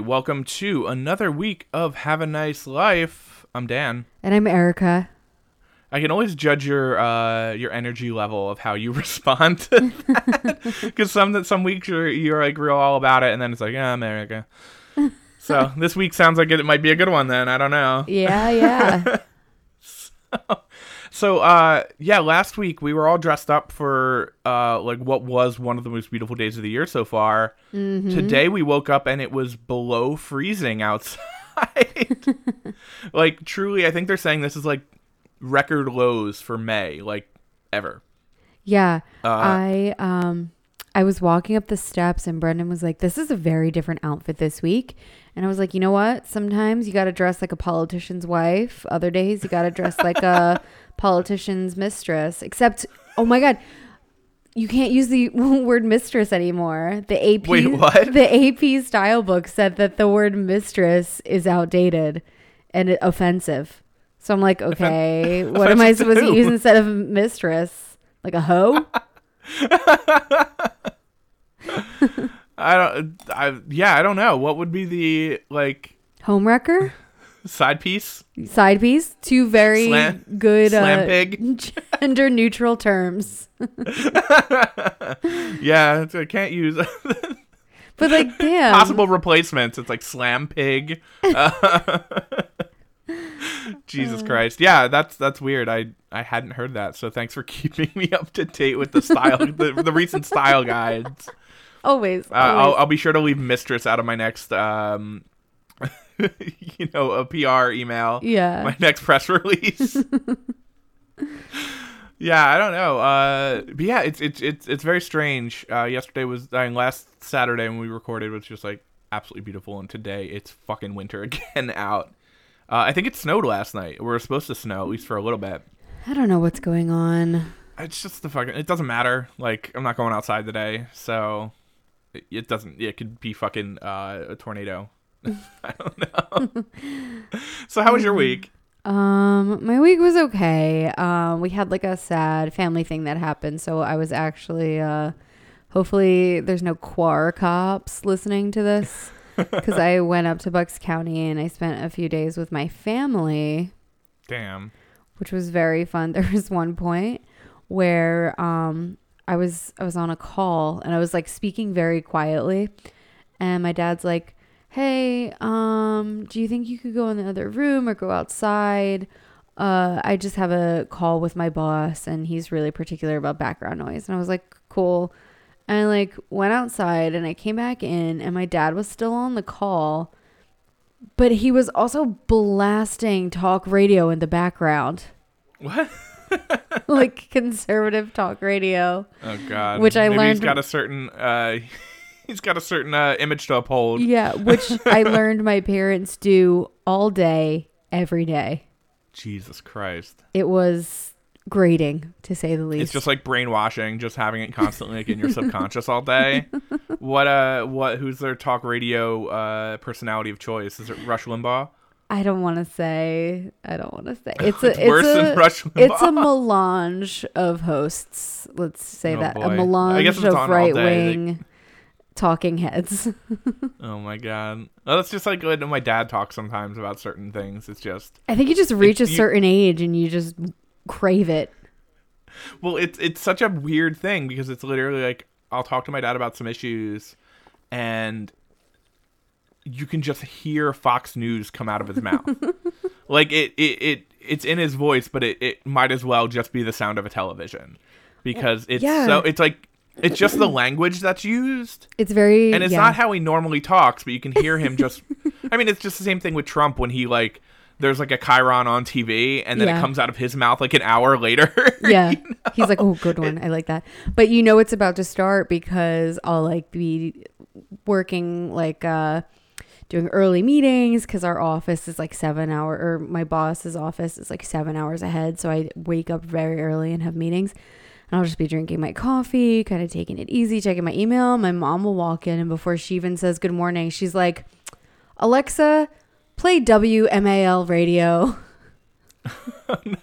Welcome to another week of Have a Nice Life. I'm Dan. And I'm Erica. I can always judge your uh, your energy level of how you respond to. Because some that some weeks you're you're like real all about it, and then it's like, yeah, I'm Erica. So this week sounds like it might be a good one. Then I don't know. Yeah, yeah. So uh yeah, last week we were all dressed up for uh like what was one of the most beautiful days of the year so far. Mm-hmm. Today we woke up and it was below freezing outside. like truly I think they're saying this is like record lows for May, like ever. yeah. Uh, I um I was walking up the steps and Brendan was like, This is a very different outfit this week. And I was like, you know what? Sometimes you gotta dress like a politician's wife. Other days you gotta dress like a politician's mistress. Except oh my god. You can't use the word mistress anymore. The AP Wait, what? the AP style book said that the word mistress is outdated and offensive. So I'm like, okay, what am I supposed to use instead of mistress? Like a hoe? I don't I yeah, I don't know. What would be the like Homewrecker? Side piece? Side piece? Two very good slam uh, pig? gender neutral terms. Yeah, I can't use But like, damn. possible replacements. It's like slam pig. Uh, Jesus Christ. Yeah, that's that's weird. I I hadn't heard that. So thanks for keeping me up to date with the style the, the recent style guides. Always. Uh, I'll always. I'll be sure to leave mistress out of my next um you know, a PR email. yeah. My next press release. yeah, I don't know. Uh but yeah, it's it's it's it's very strange. Uh yesterday was I mean last Saturday when we recorded was just like absolutely beautiful and today it's fucking winter again out. Uh, I think it snowed last night. We were supposed to snow at least for a little bit. I don't know what's going on. It's just the fucking. It doesn't matter. Like I'm not going outside today, so it, it doesn't. It could be fucking uh, a tornado. I don't know. so how was your week? Um, my week was okay. Um, we had like a sad family thing that happened, so I was actually uh hopefully there's no quar cops listening to this because I went up to Bucks County and I spent a few days with my family, Damn. which was very fun. There was one point where um I was I was on a call and I was like speaking very quietly and my dad's like, "Hey, um, do you think you could go in the other room or go outside? Uh, I just have a call with my boss and he's really particular about background noise." And I was like, "Cool." And I like went outside and I came back in and my dad was still on the call, but he was also blasting talk radio in the background, What? like conservative talk radio. Oh God. Which I Maybe learned- He's got a certain. Uh, he's got a certain uh, image to uphold. Yeah, which I learned my parents do all day, every day. Jesus Christ. It was grating, to say the least. It's just like brainwashing, just having it constantly like in your subconscious all day. What uh what who's their talk radio uh personality of choice? Is it Rush Limbaugh? I don't want to say. I don't want to say. It's a. It's worse a. than Rush Limbaugh. it's a melange of hosts. Let's say Oh, that boy. a melange of right like- wing talking heads. Oh my god. Well, that's just like when my dad talks sometimes about certain things. It's just I think you just reach a you- certain age and you just crave it. well, it's it's such a weird thing because it's literally like I'll talk to my dad about some issues, and you can just hear Fox News come out of his mouth. like it, it it it's in his voice, but it, it might as well just be the sound of a television because it's Yeah. so it's like it's just the language that's used. It's very. and it's yeah. not how he normally talks, but you can hear him just. I mean, it's just the same thing with Trump when he like there's like a chyron on TV, and then it comes out of his mouth like an hour later. yeah he's like oh good one i like that but you know it's about to start because i'll like be working like uh doing early meetings because our office is like seven hour or my boss's office is like seven hours ahead so i wake up very early and have meetings and i'll just be drinking my coffee kind of taking it easy checking my email my mom will walk in and before she even says good morning she's like alexa play wmal radio no.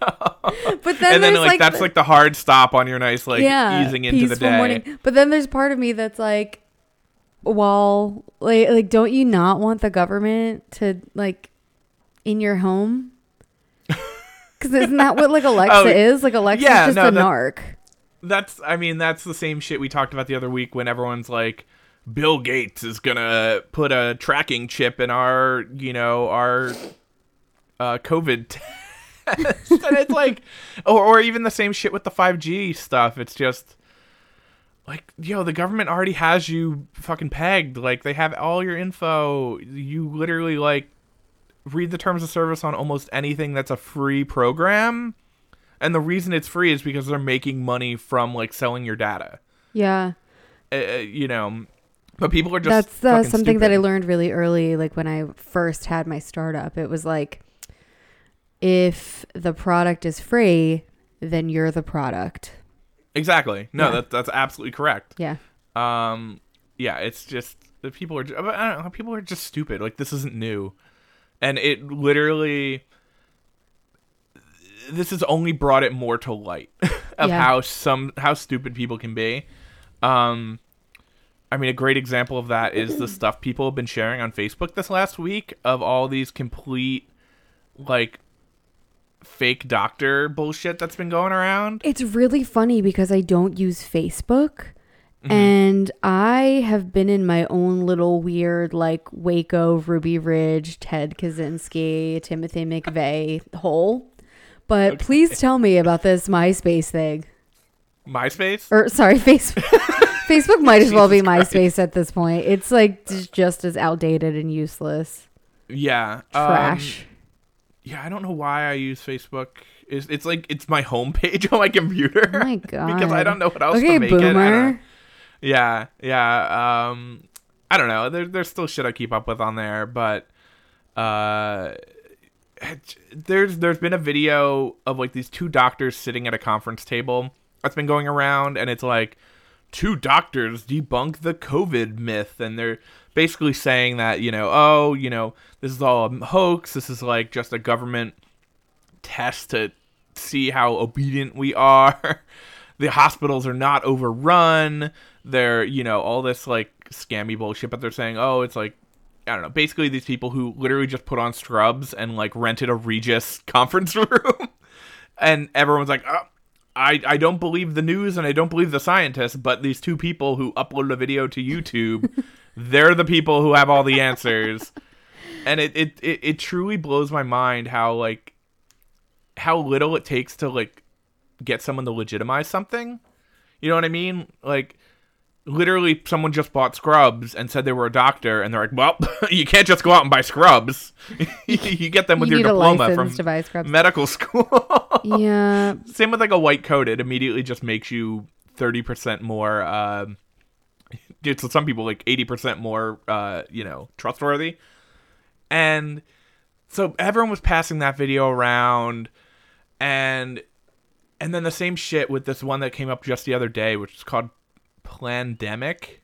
But then and then like, like, that's like the hard stop on your nice like easing into the day. morning. But then there's part of me that's like, while like like don't you not want the government to like in your home? Because isn't that what like oh, Alexa Oh, is? Like Alexa's yeah, just no, a that- narc. That's I mean that's the same shit we talked about the other week when everyone's like Bill Gates is going to put a tracking chip in our, you know, our uh COVID test. and it's like or or even the same shit with the 5G stuff. It's just like yo, the government already has you fucking pegged. Like they have all your info. You literally like read the terms of service on almost anything that's a free program. And the reason it's free is because they're making money from like selling your data. Yeah. Uh, you know, but people are just That's uh, something that I learned really early, like when I first had my startup. It was like, if the product is free, then you're the product. Exactly. No, Yeah. that that's absolutely correct. Yeah. Um, yeah, it's just the people are. I don't know. People are just stupid. Like this isn't new, and it literally. This has only brought it more to light of Yeah. how some how stupid people can be. Um, I mean, a great example of that is the stuff people have been sharing on Facebook this last week of all these complete, like, fake doctor bullshit that's been going around. It's really funny because I don't use Facebook. Mm-hmm. And I have been in my own little weird, like Waco, Ruby Ridge, Ted Kaczynski, Timothy McVeigh hole. But please tell me about this MySpace thing. MySpace. Or sorry, Facebook. Facebook might as well be Jesus Christ. MySpace at this point. It's like just- just as outdated and useless. Yeah. um, Trash. yeah, I don't know why I use Facebook. It's, it's like it's my homepage on my computer. oh my god. because I don't know what else Okay, to make it. Boomer. Yeah, yeah. Um, I don't know. There, there's still shit I keep up with on there, but uh, there's there's been a video of like these two doctors sitting at a conference table that's been going around, and it's like two doctors debunk the COVID myth, and they're basically saying that you know, oh, you know, this is all a hoax. This is like just a government test to see how obedient we are. the hospitals are not overrun. They're, you know, all this like scammy bullshit, but they're saying, oh, it's like, I don't know, basically these people who literally just put on scrubs and like rented a Regus conference room. and everyone's like, oh, I, I don't believe the news and I don't believe the scientists, but these two people who uploaded a video to YouTube, they're the people who have all the answers. And it, it, it, it truly blows my mind how like how little it takes to like get someone to legitimize something. You know what I mean? Like literally someone just bought scrubs and said they were a doctor and they're like, "Well, you can't just go out and buy scrubs. you get them with you your diploma from to buy scrubs. medical school." yeah. Same with like a white coat, it immediately just makes you 30% more um dude, so some people like 80% more uh, you know, trustworthy. And so everyone was passing that video around and and then the same shit with this one that came up just the other day, which is called Plandemic.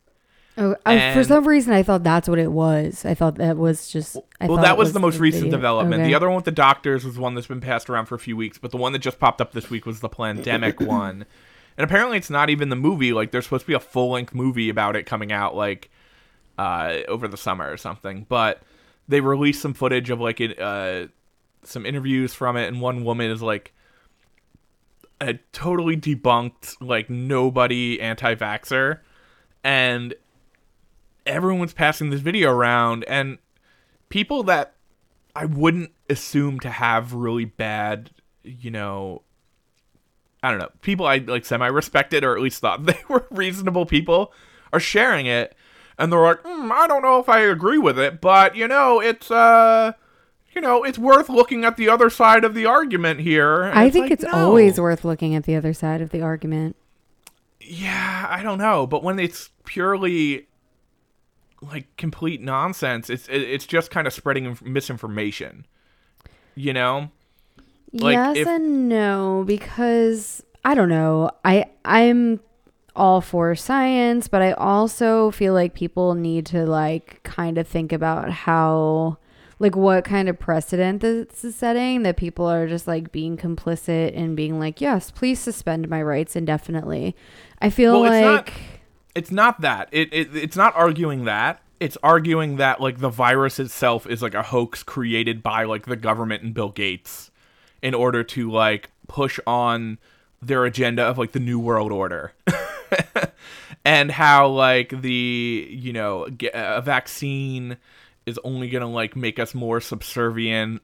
Oh, I, for some reason, I thought that's what it was. I thought that was just. I well, that it was, the most recent video. development. Okay. The other one with the doctors was one that's been passed around for a few weeks, but the one that just popped up this week was the Plandemic one. And apparently, it's not even the movie. Like, there's supposed to be a full length movie about it coming out like uh, over the summer or something. But they released some footage of like it, uh, some interviews from it, and one woman is like a totally debunked, like nobody anti-vaxer, and everyone's passing this video around, and people that I wouldn't assume to have really bad, you know, I don't know, people I like semi respected or at least thought they were reasonable people are sharing it, and they're like, mm, I don't know if I agree with it, but you know, it's uh. You know, it's worth looking at the other side of the argument here. I think like, it's no. always worth looking at the other side of the argument. Yeah, I don't know, but when it's purely like complete nonsense, it's it, it's just kind of spreading inf- misinformation. You know? Like, yes if- and no because I don't know. I I'm all for science, but I also feel like people need to like kind of think about how like what kind of precedent this is setting that people are just like being complicit and being like, "Yes, please suspend my rights indefinitely." I feel Well, it's not- like it's not that. It, it it's not arguing that. It's arguing that like the virus itself is like a hoax created by like the government and Bill Gates in order to like push on their agenda of like the new world order. and how like the, you know, a uh, vaccine is only going to like make us more subservient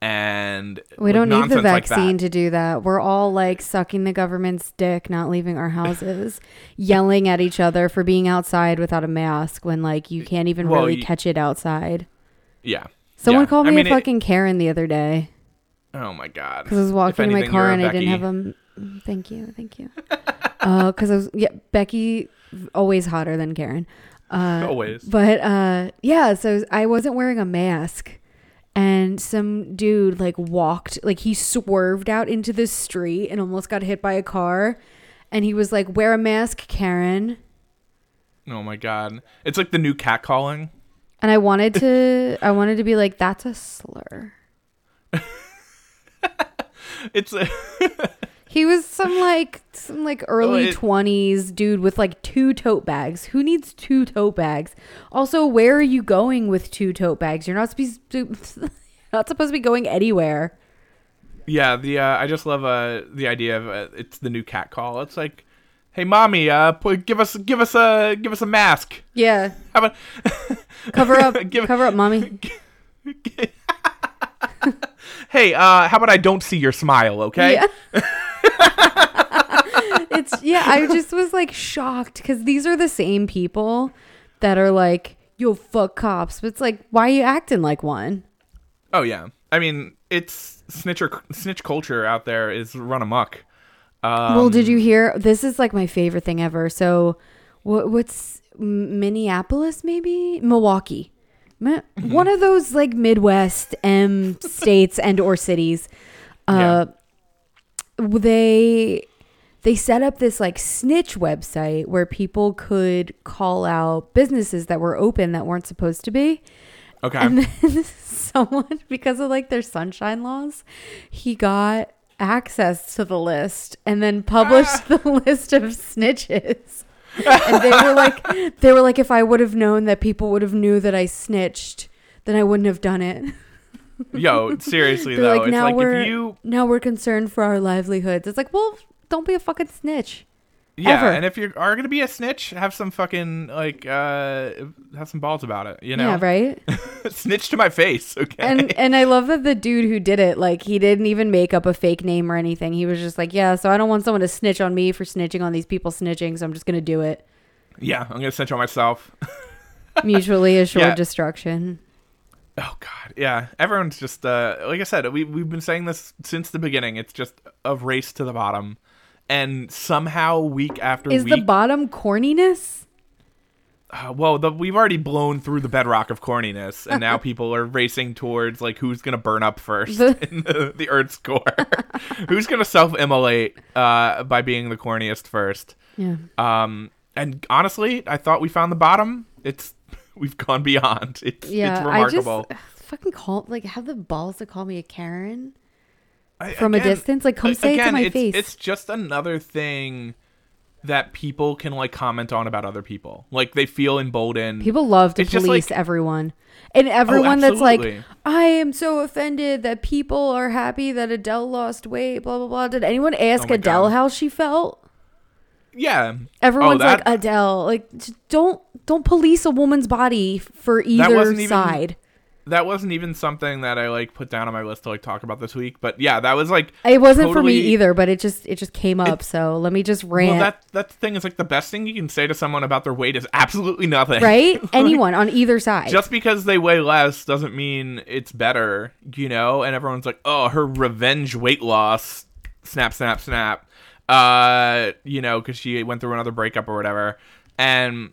and We like, don't need the nonsense like vaccine to do that. We're all like sucking the government's dick, not leaving our houses, yelling at each other for being outside without a mask when like you can't even Well, really y- catch it outside. Yeah. Someone Yeah. called I me mean, a it- fucking Karen the other day Oh my god. because I was walking in my car and I didn't have a. Thank you, thank you. Uh, because I was yeah, Becky, always hotter than Karen. Uh, Always. But uh, yeah, so I wasn't wearing a mask, and some dude like walked, like he swerved out into the street and almost got hit by a car, and he was like, "Wear a mask, Karen." Oh my god. It's like the new cat calling. And I wanted to, I wanted to be like, "That's a slur." It's He was some like some like early it- twenties dude with like two tote bags. Who needs two tote bags? Also, where are you going with two tote bags? You're not supposed to not supposed to be going anywhere. yeah, the uh, I just love uh the idea of uh, it's the new cat call. It's like, "Hey mommy, uh put, give us give us a give us a mask." Yeah, How about cover up, Give- cover up, mommy. Hey, uh how about I don't see your smile, okay? Yeah. it's yeah. I just was like shocked because these are the same people that are like, "Yo, fuck cops," but it's like, why are you acting like one? Oh yeah. I mean, it's snitcher snitch culture out there is run amok. Um, well, did you hear? This is like my favorite thing ever. So, what, what's Minneapolis? Maybe Milwaukee. Mm-hmm. One of those like Midwest M states and or cities. Uh, they they set up this like snitch website where people could call out businesses that were open that weren't supposed to be. Okay. And then someone, because of like their sunshine laws, he got access to the list and then published the list of snitches. And they were like, they were like, if I would have known that people would have knew that I snitched, then I wouldn't have done it. Yo, seriously They're though, like, it's now like we're if you now we're concerned for our livelihoods. It's like, well, don't be a fucking snitch. Yeah, Ever. and if you are gonna be a snitch, have some fucking like uh have some balls about it, you know? Yeah, right. snitch to my face, okay? and and I love that the dude who did it, like he didn't even make up a fake name or anything. He was just like, yeah, so I don't want someone to snitch on me for snitching on these people snitching, so I'm just gonna do it. yeah, I'm gonna snitch on myself. Mutually assured Yeah. destruction. Oh god, yeah. Everyone's just uh like I said, we we've been saying this since the beginning. It's just a race to the bottom, and somehow week after week. Is week, the bottom corniness? uh, well, the, we've already blown through the bedrock of corniness, and now people are racing towards like who's gonna burn up first The- in the, the Earth's core, who's gonna self-immolate uh, by being the corniest first. Yeah. Um, and honestly, I thought we found the bottom. It's we've gone beyond. It's Yeah. it's remarkable. I just fucking call like have the balls to call me a Karen I- from a distance. Like come say it to my it's, face. It's just another thing that people can like comment on about other people. Like they feel emboldened. People love to It's police like- everyone. And oh, everyone that's like. I am so offended that people are happy that Adele lost weight, blah, blah, blah. Did anyone oh ask Oh Adele God. how she felt? yeah. Everyone's oh, that, like Adele. Like don't don't police a woman's body for either wasn't even- side. That wasn't even something that I like put down on my list to like talk about this week. But yeah, that was like It wasn't for me either, but it just it just came up. so let me just rant. well, that that thing is like the best thing you can say to someone about their weight is absolutely nothing. right? Anyone on either side. just because they weigh less doesn't mean it's better, you know? And everyone's like, oh, her revenge weight loss. Snap, snap, snap. Uh, you know, because she went through another breakup or whatever. And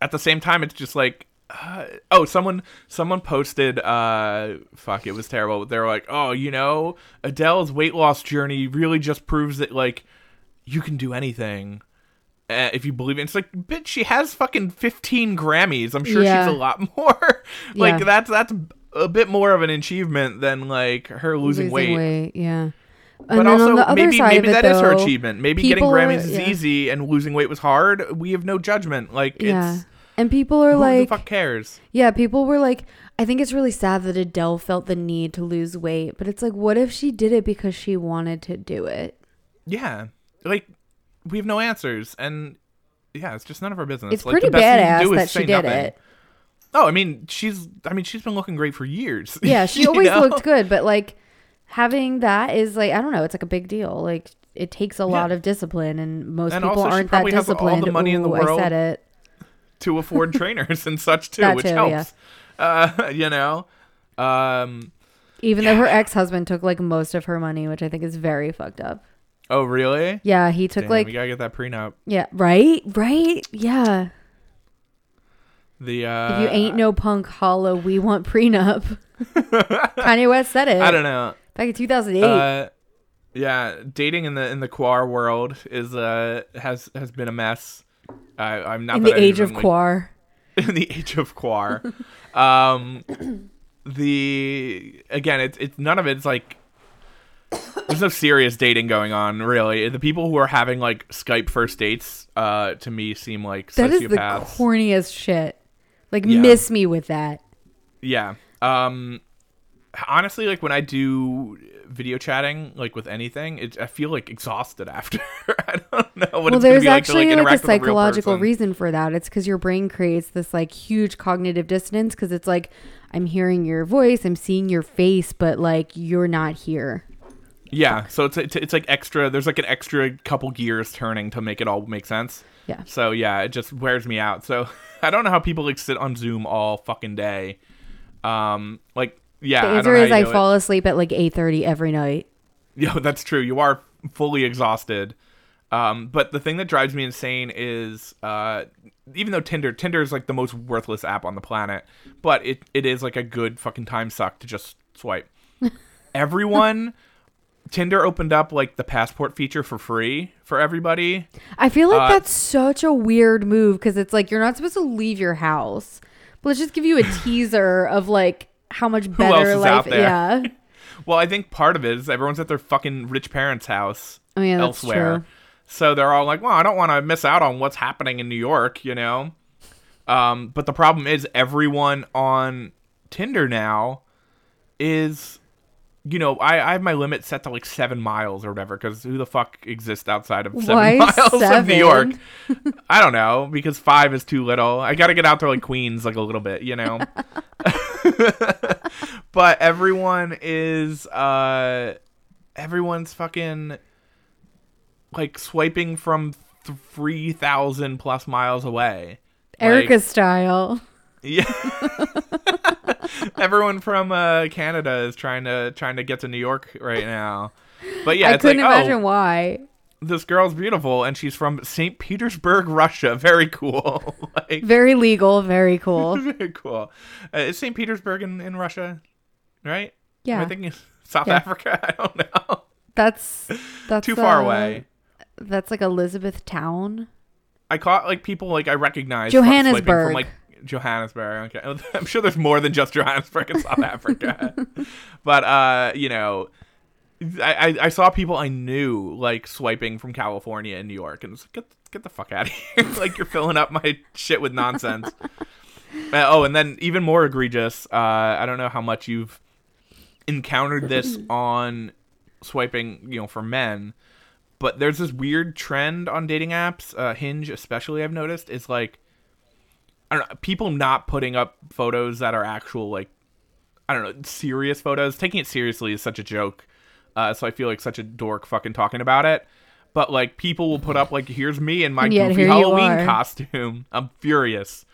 at the same time, it's just like, uh, oh, someone someone posted, uh, fuck, it was terrible. They were like, oh, you know, Adele's weight loss journey really just proves that, like, you can do anything. Uh, if you believe it, it's like, bitch, she has fucking 15 Grammys. I'm sure Yeah. she's a lot more. like Yeah. that's that's a bit more of an achievement than like her losing, weight. Yeah. And but also on the other maybe side maybe it, that is her achievement. Maybe getting are- Grammys is yeah. easy and losing weight was hard. We have no judgment. Like Yeah. it's And people are who like, the fuck cares? yeah, people were like, I think it's really sad that Adele felt the need to lose weight, but it's like, what if she did it because she wanted to do it? Yeah, like we have no answers, and yeah, it's just none of our business. It's Like, pretty the best thing you can badass that she did nothing. it. Oh, I mean, she's. I mean, she's been looking great for years. Yeah, she always know? looked good, but like having that is like, I don't know, it's like a big deal. Like it takes a lot of discipline, and most And people aren't that has all the disciplined. money in the Ooh, I said it. To afford trainers and such too, That which too, yeah. helps. Uh, you know, um, Even though her ex husband took like most of her money, which I think is very fucked up. oh really? Yeah, he took Damn, like we gotta get that prenup. yeah, right, right, yeah. The uh, if you ain't no punk, hollow, we want prenup. Kanye West said it. I don't know. Back in two thousand eight. Uh, yeah, dating in the in the quar world is uh has has been a mess. I, I'm not in the age of even, like, quar. in the age of quar. um, the again, it's it's none of it's like there's no serious dating going on really. The people who are having like Skype first dates, uh, to me seem like That is the sociopaths. corniest shit. Like Yeah. miss me with that. Yeah. Um honestly like when I do video chatting like with anything, it, I feel like exhausted after. I don't know what well, it's there's be like to actually like like, a with a psychological reason for that. It's because your brain creates this like huge cognitive dissonance because it's like I'm hearing your voice, I'm seeing your face, but like you're not here. Yeah, so it's it's it's like extra there's like an extra couple gears turning to make it all make sense. Yeah. So yeah, it just wears me out. So I don't know how people like sit on Zoom all fucking day. Um like yeah, The answer is I it. fall asleep at like 8:30 every night. Yeah, that's true. You are fully exhausted. Um, but the thing that drives me insane is uh, even though Tinder, Tinder is like the most worthless app on the planet, but it, it is like a good fucking time suck to just swipe. Everyone, Tinder opened up like the passport feature for free for everybody. I feel like Uh, that's such a weird move because it's like you're not supposed to leave your house. But let's just give you a teaser of like how much better is life. out there? Yeah. Well, I think part of it is everyone's at their fucking rich parents' house Oh yeah, elsewhere. So they're all like, well, I don't want to miss out on what's happening in New York, you know? Um, but the problem is everyone on Tinder now is, you know, I, I have my limit set to like seven miles or whatever, because who the fuck exists outside of seven Why miles of New? York? I don't know, because five is too little. I got to get out there like Queens, like a little bit, you know? but everyone is, uh, everyone's fucking like swiping from 3000 plus miles away Erica Like, style. yeah everyone from uh canada is trying to trying to get to new york right now but yeah I couldn't imagine oh why. This girl's beautiful and she's from st petersburg russia very cool like Very legal, very cool. very cool uh, is st petersburg in, in russia right Yeah. am i thinking south Yeah. africa i don't know That's that's too far uh, away That's like Elizabeth Town. I caught like people like I recognize from Johannesburg. from like Johannesburg. Okay, I'm sure there's more than just Johannesburg in South Africa, but uh, you know, I, I saw people I knew like swiping from California and New York, and it's like, get get the fuck out of here! like you're filling up my shit with nonsense. Uh, oh, and then even more egregious. Uh, I don't know how much you've encountered this on swiping, you know, for men but there's this weird trend on dating apps, uh, Hinge especially. I've noticed is like, I don't know, people not putting up photos that are actual like, I don't know, serious photos. Taking it seriously is such a joke, uh, so I feel like such a dork fucking talking about it. But like, people will put up like, here's me in my yet goofy Halloween costume. I'm furious.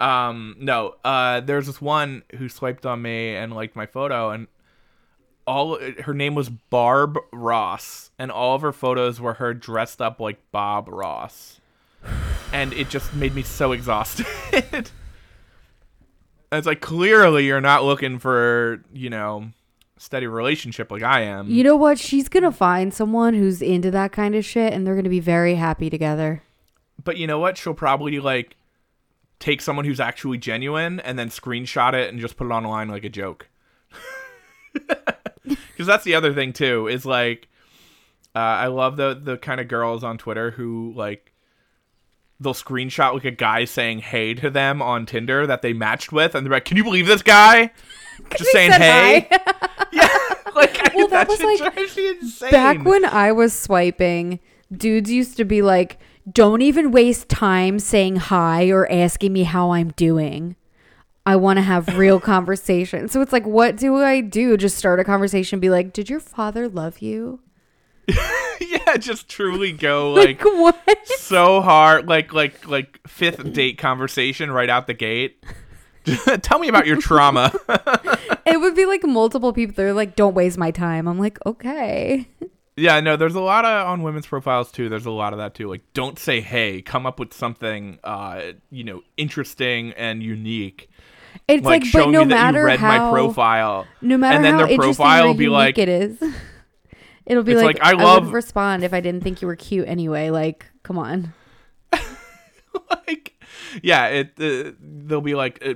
Um, no, uh, there's this one who swiped on me and liked my photo, and all her name was Barb Ross, and all of her photos were her dressed up like Bob Ross, and it just made me so exhausted. it's like clearly you're not looking for you know steady relationship like I am. You know what? She's gonna find someone who's into that kind of shit, and they're gonna be very happy together. but you know what? She'll probably like take someone who's actually genuine and then screenshot it and just put it online like a joke. Because that's the other thing too is like Uh, I love the the kind of girls on Twitter who like they'll screenshot like a guy saying hey to them on Tinder that they matched with, and they're like, "Can you believe this guy?" Just saying hey. yeah, like Well, that, that was, like, insane. Back when I was swiping, dudes used to be like, "Don't even waste time saying hi or asking me how I'm doing." I want to have real conversation. So it's like, what do I do? Just start a conversation, be like, "Did your father love you?" yeah, just truly go like Like what? so hard, like like like fifth date conversation right out the gate. Tell me about your trauma. it would be like multiple people. They're like, "Don't waste my time." I'm like, okay. yeah, no, there's a lot of on women's profiles too. There's a lot of that too. Like, don't say hey. Come up with something, uh, you know, interesting and unique. It's Like, like, but no matter you read how, my profile. no matter and then how their profile will be like- it is, it'll be like, like, I I, love- would respond if I didn't think you were cute anyway. Like, come on. like yeah it uh, they'll be like uh,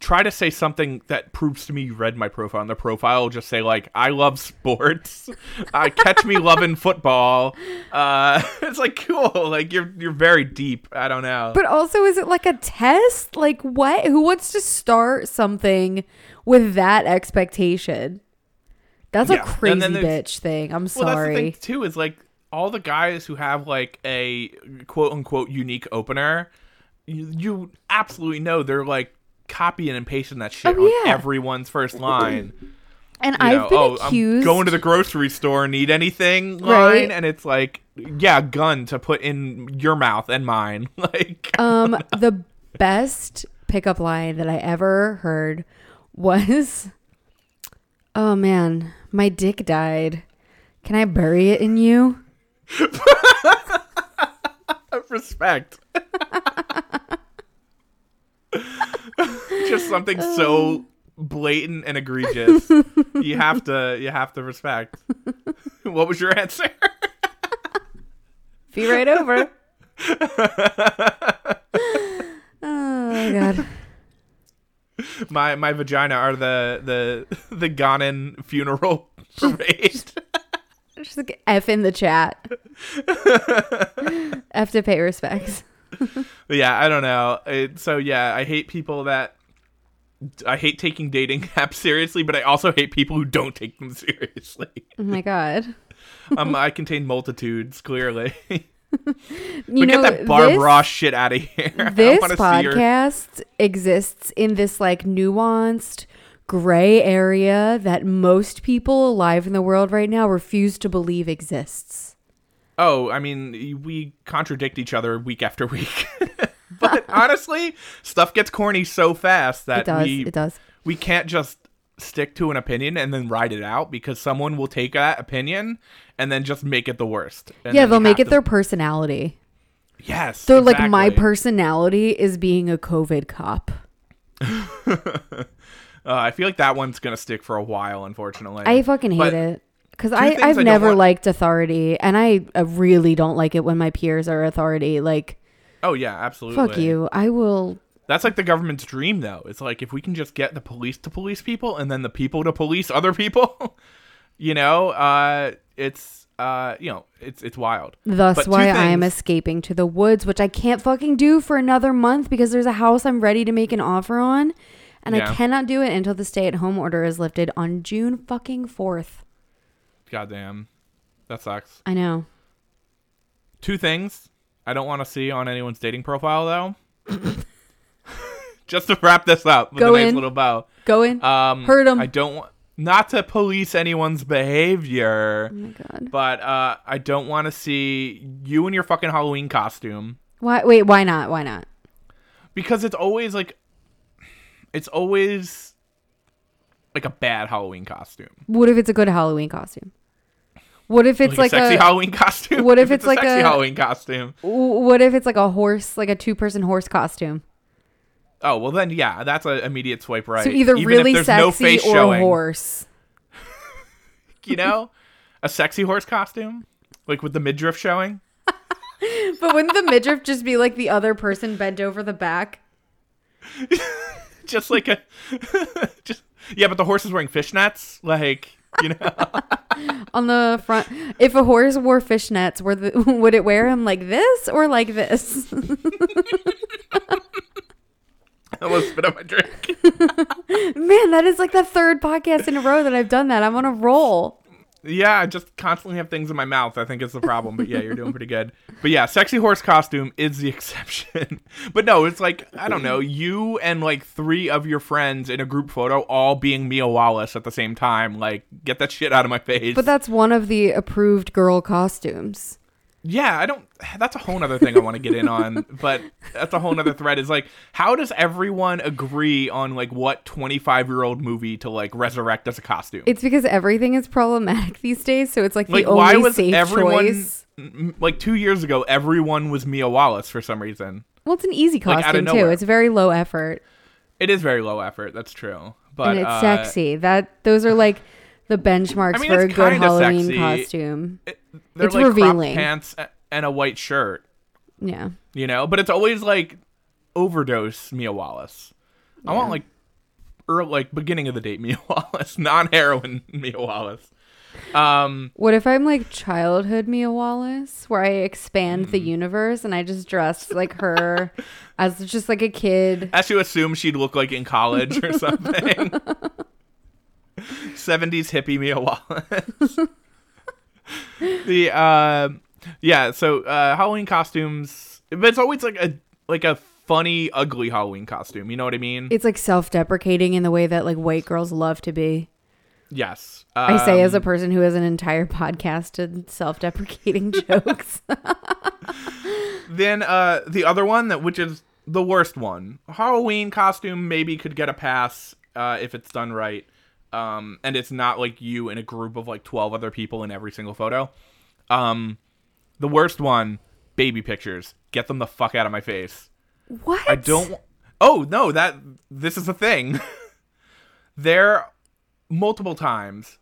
try to say something that proves to me you read my profile and the profile will just say like i love sports uh, catch me loving football uh it's like cool like you're you're very deep i don't know But also, is it like a test? Like, what? Who wants to start something with that expectation? That's Yeah, a crazy bitch thing. I'm sorry. well that's the thing too is like all the guys who have like a quote unquote unique opener you, you absolutely know they're like copying and pasting that shit Oh, on yeah. everyone's first line and you I've know, been oh, accused. I'm going to the grocery store, need anything line, Right. and it's like, yeah, gun to put in your mouth and mine. Like, um, the best pickup line that I ever heard was, "Oh man, my dick died. Can I bury it in you?" respect. Just something so blatant and egregious. you have to, you have to respect. what was your answer? Be right over. oh god. my my vagina are the the the Ganon funeral parade. Just like F in the chat. F to pay respects. Yeah, I don't know. It, so yeah, I hate people that I hate taking dating apps seriously, but I also hate people who don't take them seriously. Oh my god. um, I contain multitudes clearly. You know get that Barb this, Ross shit out of here. This wanna see her- podcast exists in this like nuanced gray area that most people alive in the world right now refuse to believe exists. Oh, I mean, we contradict each other week after week. but honestly, stuff gets corny so fast that It does. we it does. we can't just stick to an opinion and then ride it out because someone will take that opinion and then just make it the worst. And yeah, they'll make it to- their personality. yes. They're like my personality is being a COVID cop. Uh, I feel like that one's gonna stick for a while, unfortunately. I fucking hate But it because I I've I never want- liked authority, and I, I really don't like it when my peers are authority. Like oh yeah, absolutely. fuck you, I will. That's like the government's dream, though. It's like if we can just get the police to police people and then the people to police other people, you know, uh, it's uh, you know, it's it's wild. Thus, But why I am escaping to the woods, which I can't fucking do for another month because there's a house I'm ready to make an offer on, and Yeah. I cannot do it until the stay-at-home order is lifted on June fucking fourth. Goddamn, that sucks. I know. Two things I don't want to see on anyone's dating profile, though. just to wrap this up with Go a nice in. little bow. Go in. Um, Heard 'em. I don't want not to police anyone's behavior. oh my god. But uh, I don't want to see you in your fucking Halloween costume Why? Wait. Why not? Why not? because it's always like, it's always like a bad Halloween costume. What if it's a good Halloween costume? What if it's like, a sexy a Halloween costume. what if it's a like a sexy a- Halloween costume? what if it's like a horse, like a two-person horse costume? Oh well, then yeah, that's an immediate swipe right. So either Even really sexy no face or showing, a horse. You know, a sexy horse costume, like with the midriff showing. But wouldn't the midriff just be like the other person bent over the back? just like a just yeah but the horse is wearing fishnets like you know? On the front, if a horse wore fishnets, were the, would it wear him like this or like this? I almost spit out my drink. Man, that is like the third podcast in a row that I've done that. I'm on a roll. Yeah, I just constantly have things in my mouth. I think it's the problem. But yeah, you're doing pretty good. But yeah, sexy horse costume is the exception. but no, it's like I don't know, you and like three of your friends in a group photo all being Mia Wallace at the same time. Like, get that shit out of my face. But that's one of the approved girl costumes. Yeah, I don't. That's a whole nother thing I want to get in on. But that's a whole nother thread. Is like, how does everyone agree on like what 25 year old movie to like resurrect as a costume? It's because everything is problematic these days, so it's like the like, only why was safe everyone choice. like two years ago? Everyone was Mia Wallace for some reason. Well, it's an easy like, costume too. It's very low effort It is very low effort. That's true. But and it's uh, sexy. That those are like the benchmarks I mean, for a good Halloween sexy. costume. it- they're It's like revealing. pants and a white shirt. Yeah. You know, but it's always like overdose Mia Wallace. I want like early, like beginning of the date Mia Wallace, non heroin Mia Wallace. Um, What if I'm like childhood Mia Wallace, where I expand Hmm. the universe and I just dress like her as just like a kid? as you assume she'd look like in college or something. 70s hippie Mia Wallace. the uh, yeah, so uh, Halloween costumes, but it's always like a like a funny, ugly Halloween costume. You know what I mean? It's like self-deprecating in the way that like white girls love to be. yes. I say as a Um, person who has an entire podcast to self-deprecating jokes. Then uh the other one that which is the worst one. Halloween costume maybe could get a pass uh if it's done right. Um and it's not like you in a group of like 12 other people in every single photo. Um the worst one, baby pictures. Get them the fuck out of my face. what? I don't Oh, no, that this is a thing. there multiple times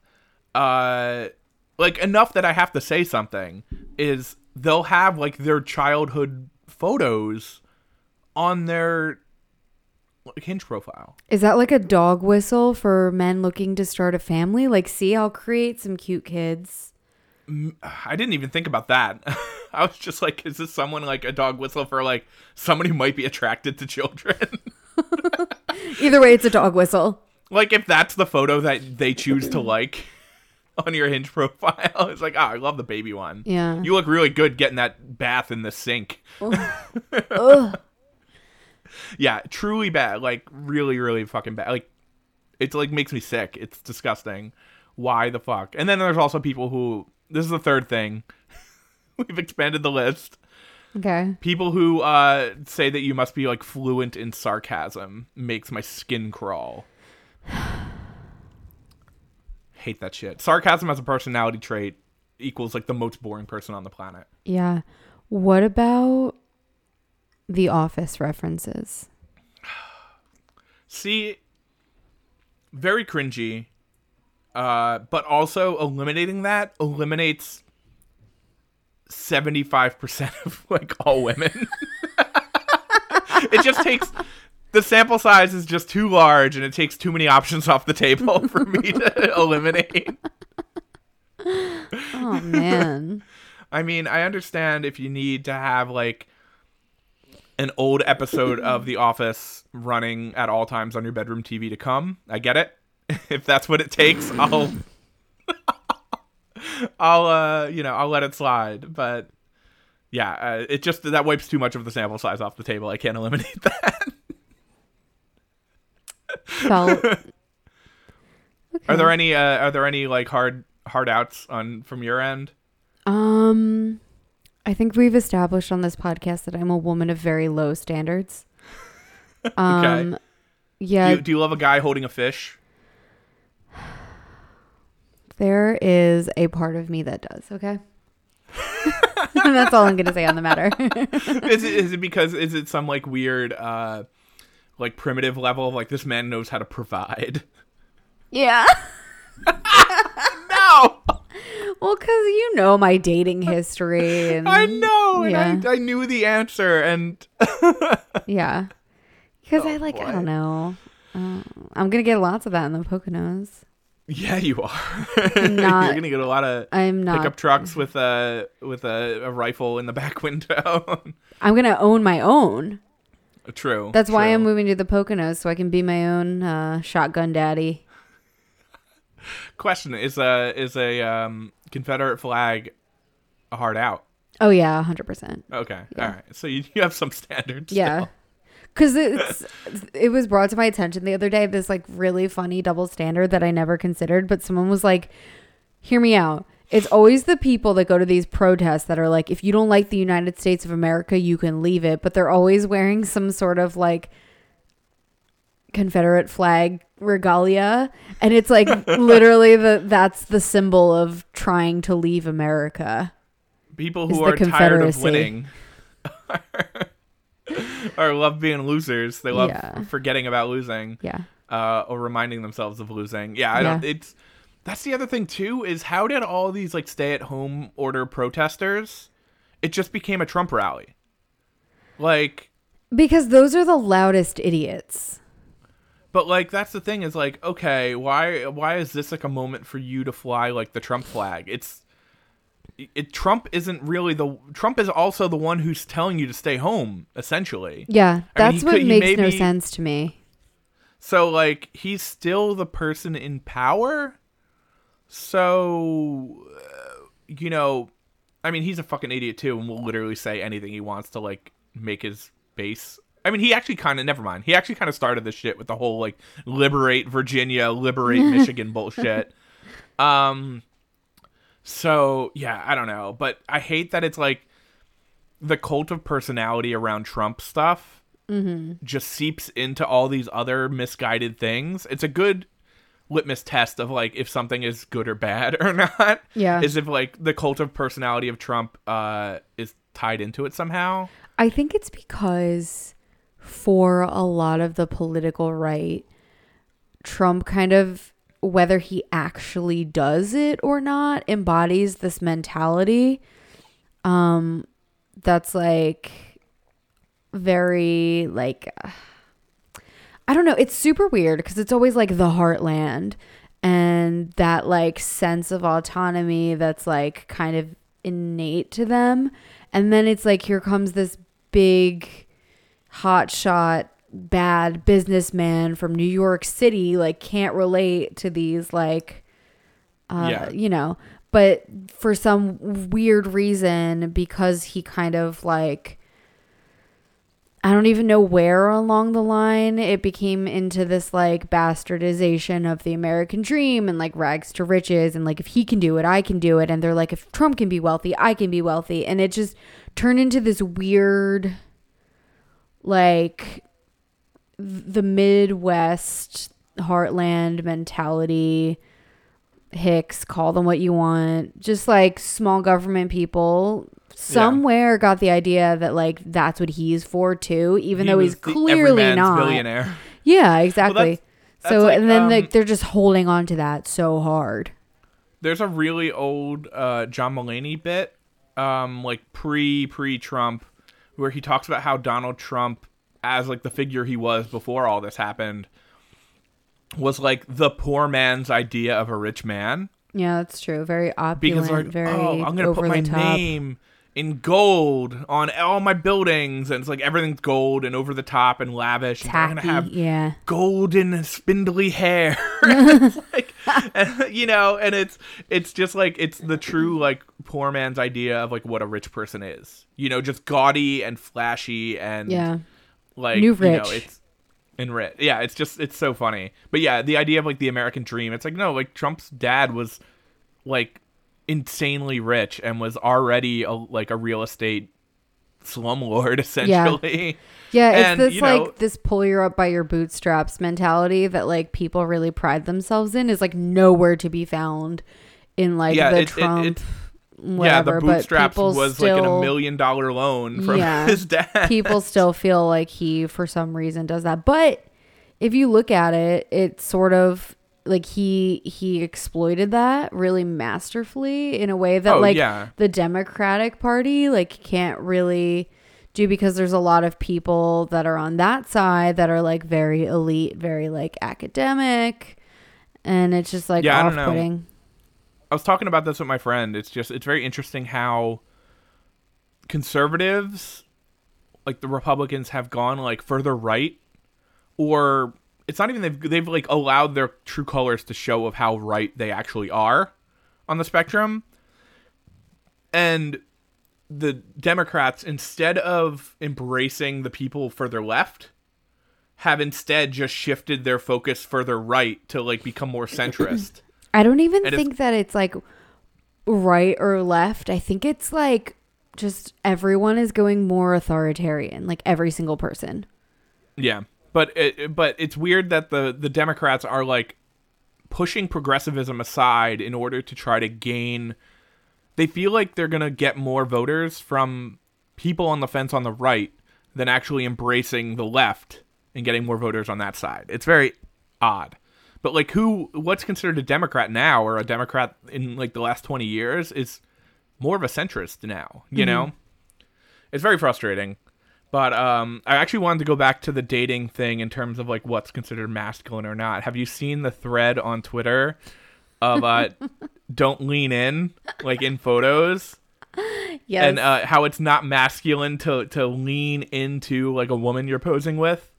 uh like enough that I have to say something is they'll have like their childhood photos on their like, hinge profile. Is that like a dog whistle for men looking to start a family? Like, see, I'll create some cute kids. I didn't even think about that. I was just like, is this someone like a dog whistle for like somebody who might be attracted to children? Either way, it's a dog whistle. like if that's the photo that they choose to like on your hinge profile, it's like, oh, I love the baby one. Yeah. You look really good getting that bath in the sink. Ugh. Yeah, truly bad. Like really, really fucking bad. Like it's like makes me sick. It's disgusting. Why the fuck? And then there's also people who this is the third thing. We've expanded the list. Okay. People who uh say that you must be like fluent in sarcasm makes my skin crawl. Hate that shit. Sarcasm as a personality trait equals like the most boring person on the planet. Yeah. What about the office references? See, very cringy. Uh, but also eliminating that eliminates seventy five percent of like all women. it just takes the sample size is just too large, and it takes too many options off the table for me to eliminate. Oh man. I mean, I understand if you need to have like an old episode of The Office running at all times on your bedroom TV to come. I get it. if that's what it takes, I'll I'll uh, you know, I'll let it slide, but yeah, uh, it just that wipes too much of the sample size off the table. I can't eliminate that. Felt. Are there any uh, are there any like hard hard outs on from your end? Um, I think we've established on this podcast that I'm a woman of very low standards. Um, yeah, Do you, do you love a guy holding a fish? there is a part of me that does. Okay. That's all I'm gonna say on the matter. is it is it because is it some like weird uh like primitive level of like this man knows how to provide? yeah. Well, because you know my dating history, and I know, and Yeah. I, I knew the answer, and yeah, because I Oh, like I don't know. Uh, I'm gonna get lots of that in the Poconos. Yeah, you are. not- You're gonna get a lot of I'm not. pickup trucks with a with a, a rifle in the back window. I'm gonna own my own. true. That's why. I'm moving to the Poconos so I can be my own uh, shotgun daddy. Question is a is a um, Confederate flag a hard out? Oh yeah, hundred percent. Okay, Yeah. all right. So you, you have some standards. Yeah. Cause it's it was brought to my attention the other day this like really funny double standard that I never considered, but someone was like, "Hear me out. It's always the people that go to these protests that are like, if you don't like the United States of America, you can leave it, but they're always wearing some sort of like Confederate flag regalia, and it's like literally the that's the symbol of trying to leave America. People who are tired of winning or love being losers. They love Yeah. forgetting about losing. Yeah. uh, or reminding themselves of losing. Yeah, I don't. It's that's the other thing too. Is how did all these like stay-at-home order protesters? It just became a Trump rally. Like, Because those are the loudest idiots. But like that's the thing is like, okay, why why is this like a moment for you to fly like the Trump flag? It's it Trump isn't really the Trump is also the one who's telling you to stay home essentially. Yeah, I mean, that's he what could- makes no sense to me. So like he's still the person in power. So uh, you know, I mean he's a fucking idiot too and will literally say anything he wants to like make his base. I mean he actually kind of never mind. He actually kind of started this shit with the whole like liberate Virginia, liberate Michigan bullshit. Um so yeah, I don't know, but I hate that it's like the cult of personality around Trump stuff just seeps into all these other misguided things. It's a good litmus test of like if something is good or bad or not. Yeah. Is if like the cult of personality of Trump uh is tied into it somehow. I think it's because for a lot of the political right, Trump kind of, whether he actually does it or not, embodies this mentality. Um, that's like very like I don't know. It's super weird because it's always like the heartland and that like sense of autonomy that's like kind of innate to them. And then it's like here comes this big hotshot bad businessman from New York City like can't relate to these like uh Yeah. you know but for some weird reason because he kind of like I don't even know where along the line it became into this like bastardization of the American dream and like rags to riches and like if he can do it, I can do it. And they're like, if Trump can be wealthy, I can be wealthy. And it just turned into this weird, like, the Midwest heartland mentality. Hicks, call them what you want. Just like small government people somewhere got the idea that like that's what he's for too, even He though he's clearly not. billionaire. Yeah, exactly. that's so like, and then um, like they're just holding on to that so hard. There's a really old uh, John Mulaney bit, um, like pre pre Trump, where he talks about how Donald Trump, as like the figure he was before all this happened, was like the poor man's idea of a rich man. Yeah, that's true. Very opulent, Because like, very oh, I'm gonna put my top. name in gold on all my buildings, and it's like everything's gold and over the top and lavish. and I'm gonna have yeah, golden spindly hair. Like and, you know and it's it's just like it's the true like poor man's idea of like what a rich person is. You know just gaudy and flashy and yeah, like New you know it's and rich yeah it's just it's so funny. But yeah the idea of like the american dream it's like no like trump's dad was like insanely rich and was already a, like a real estate slumlord essentially yeah. It's And, this you know- like this pull you up by your bootstraps mentality that like people really pride themselves in is like nowhere to be found in like Yeah, the it- it- Trump. it- whatever, yeah, the bootstraps was like in a million dollar loan from Yeah. his dad. people still feel like he for some reason does that but if you look at it it's sort of like he he exploited that really masterfully in a way that Oh, like yeah. the democratic party like can't really do because there's a lot of people that are on that side that are like very elite very like academic and it's just like Yeah, I don't know. off-putting. I was talking about this with my friend. It's just it's very interesting how conservatives, like the Republicans, have gone like further right, or it's not even they've they've like allowed their true colors to show of how right they actually are on the spectrum, and the Democrats instead of embracing the people further left have instead just shifted their focus further right to like become more centrist. I don't even And think that it's like right or left. I think it's like just everyone is going more authoritarian, like every single person. Yeah, but it, but it's weird that the the Democrats are like pushing progressivism aside in order to try to gain. They feel like they're gonna get more voters from people on the fence on the right than actually embracing the left and getting more voters on that side. It's very odd. But like who what's considered a Democrat now or a Democrat in like the last 20 years is more of a centrist now, you mm-hmm. know? It's very frustrating. But um I actually wanted to go back to the dating thing in terms of like what's considered masculine or not. Have you seen the thread on Twitter of uh don't lean in like in photos? Yes. and uh, how it's not masculine to to lean into like a woman you're posing with.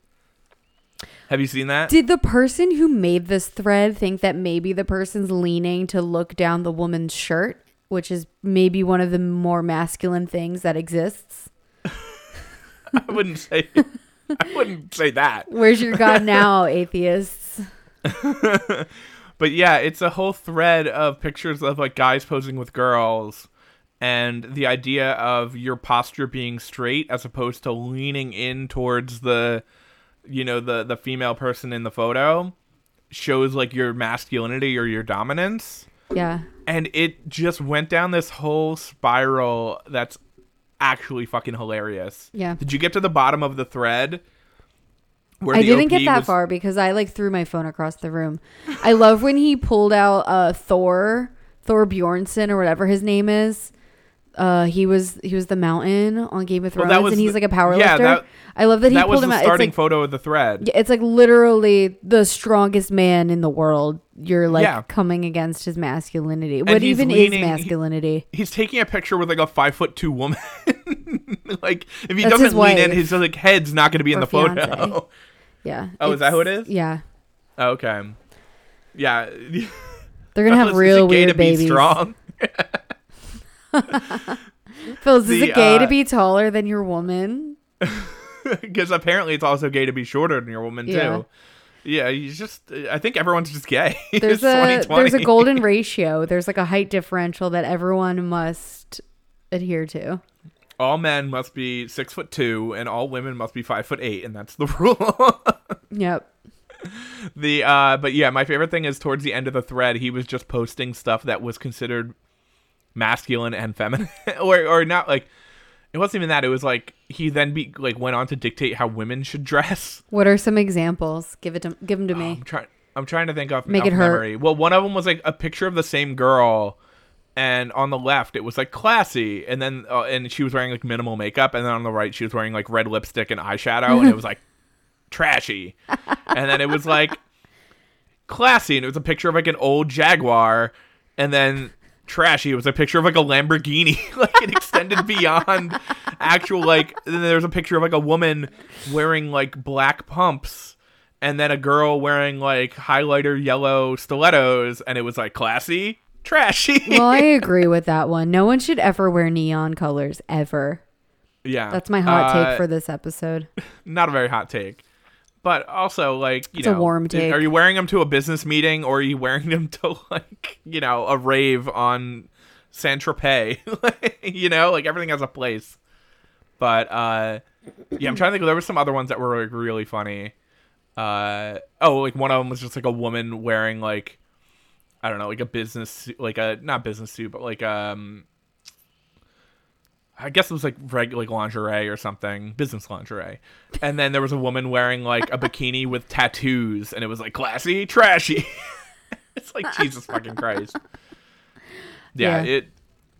Have you seen that? Did the person who made this thread think that maybe the person's leaning to look down the woman's shirt, which is maybe one of the more masculine things that exists? I wouldn't say. I wouldn't say that. Where's your God now, atheists? But yeah, it's a whole thread of pictures of like guys posing with girls, and the idea of your posture being straight as opposed to leaning in towards the, you know, the the female person in the photo, shows like your masculinity or your dominance. Yeah. and it just went down this whole spiral that's actually fucking hilarious. Yeah. Did you get to the bottom of the thread? Where I didn't OP get that was- far because I like threw my phone across the room. I love when he pulled out uh Thor, Thor Bjornson or whatever his name is. Uh he was he was the mountain on Game of Thrones was and he's the- like a power yeah, lifter. that- I love that he That was pulled him the out. It's starting like, photo of the thread. yeah, it's like literally the strongest man in the world. You're like Yeah. coming against his masculinity. What even leaning- is masculinity? He's taking a picture with like a five foot two woman. like if he That's doesn't lean in, his like head's not going to be in the photo. Yeah. Oh, is that who it is? Yeah. okay. Yeah. They're gonna have real weird babies. strong. Phil, is it gay to uh, be taller than your woman? Because apparently it's also gay to be shorter than your woman Yeah. too. Yeah, you just. I think everyone's just gay. There's a there's a golden ratio. There's like a height differential that everyone must adhere to. all men must be six foot two, and all women must be five foot eight, and that's the rule. Yep. the uh, but yeah, my favorite thing is towards the end of the thread, he was just posting stuff that was considered masculine and feminine, or or not like. It wasn't even that. It was like he then be like went on to dictate how women should dress. What are some examples? Give it to give them to me. I'm trying. I'm trying to think of Make off it hurt. Well, one of them was like a picture of the same girl, and on the left it was like classy, and then uh, and she was wearing like minimal makeup, and then on the right she was wearing like red lipstick and eyeshadow, and it was like trashy, and then it was like classy, and it was a picture of like an old Jaguar, and then trashy. It was a picture of like a Lamborghini, like it extended beyond actual like. Then there was a picture of like a woman wearing like black pumps, and then a girl wearing like highlighter yellow stilettos, and it was like classy, trashy. well, I agree with that one. No one should ever wear neon colors ever. yeah, That's my hot Uh, take for this episode. not a very hot take. But also, like you It's a know, warm take. Are you wearing them to a business meeting, or are you wearing them to like you know a rave on Saint Tropez? you know, like everything has a place. But uh, yeah, I'm trying to think. There were some other ones that were like really funny. Uh, oh, like one of them was just like a woman wearing like I don't know, like a business, suit- like a not business suit, but like um. I guess it was like reg- like lingerie or something, business lingerie. And then there was a woman wearing like a bikini with tattoos, and it was like classy, trashy. it's like Jesus fucking Christ. Yeah, Yeah. it.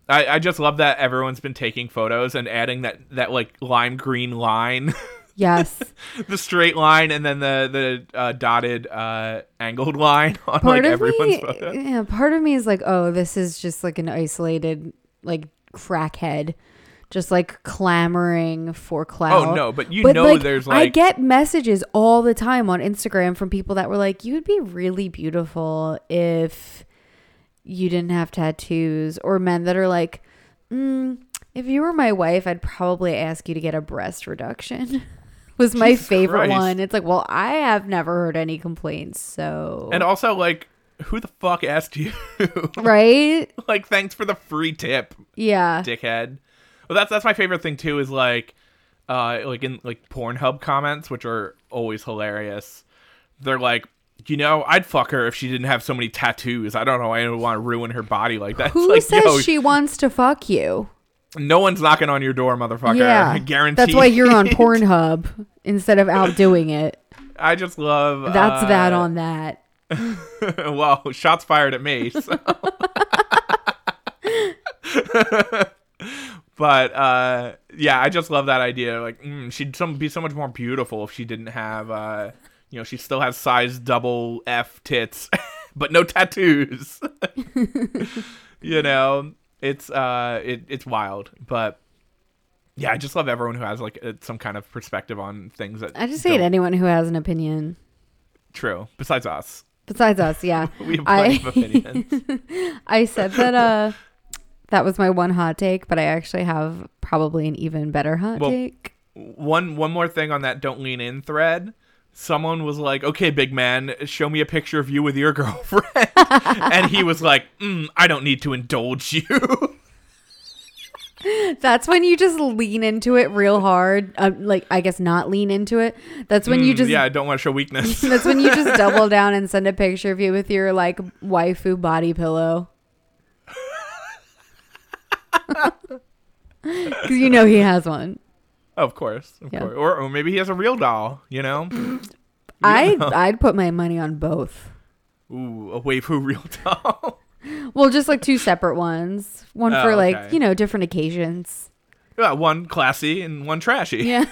I, I just love that everyone's been taking photos and adding that that like lime green line Yes. the straight line and then the the uh, dotted uh, angled line on part like everyone's me, photo. yeah, part of me is like, oh, this is just like an isolated like crackhead, just like clamoring for clout. Oh no, but you but know like, there's like I get messages all the time on Instagram from people that were like, "You would be really beautiful if you didn't have tattoos," or men that are like, mm, "If you were my wife, I'd probably ask you to get a breast reduction." Was my Jesus favorite Christ. one. It's like, well, I have never heard any complaints, so and also like who the fuck asked you? right? like thanks for the free tip, Yeah, dickhead. Well, that's that's my favorite thing too. Is like, uh, like in like Pornhub comments, which are always hilarious. They're like, you know, I'd fuck her if she didn't have so many tattoos. I don't know. I don't want to ruin her body like that. Who like, says yo, she wants to fuck you? no one's knocking on your door, motherfucker. Yeah, guaranteed. That's why you're on Pornhub instead of outdoing it. I just love. That's uh, that on that. well, shots fired at me. So. but uh, yeah, I just love that idea. Like, mm, she'd some be so much more beautiful if she didn't have, uh, you know, she still has size double F tits, but no tattoos. you know, it's uh, it, it's wild, but. Yeah, I just love everyone who has like uh, some kind of perspective on things that I just hate anyone who has an opinion. True. Besides us, Besides us, yeah. we have plenty I of opinions. I said that uh that was my one hot take, but I actually have probably an even better hot Well, take. one one more thing on that don't lean in thread someone was like okay big man show me a picture of you with your girlfriend and he was like mm, i don't need to indulge you That's when you just lean into it real hard. Um, like I guess not lean into it. That's when you Mm, just yeah i don't want to show weakness That's when you just double down and send a picture of you with your like waifu body pillow. Because you know he has one. of course of Yeah. course or, or maybe he has a real doll you know I I'd put my money on both. Ooh, a waifu real doll Well, just like two separate ones. One Oh, for like, okay. you know, different occasions. yeah, one classy and one trashy Yeah.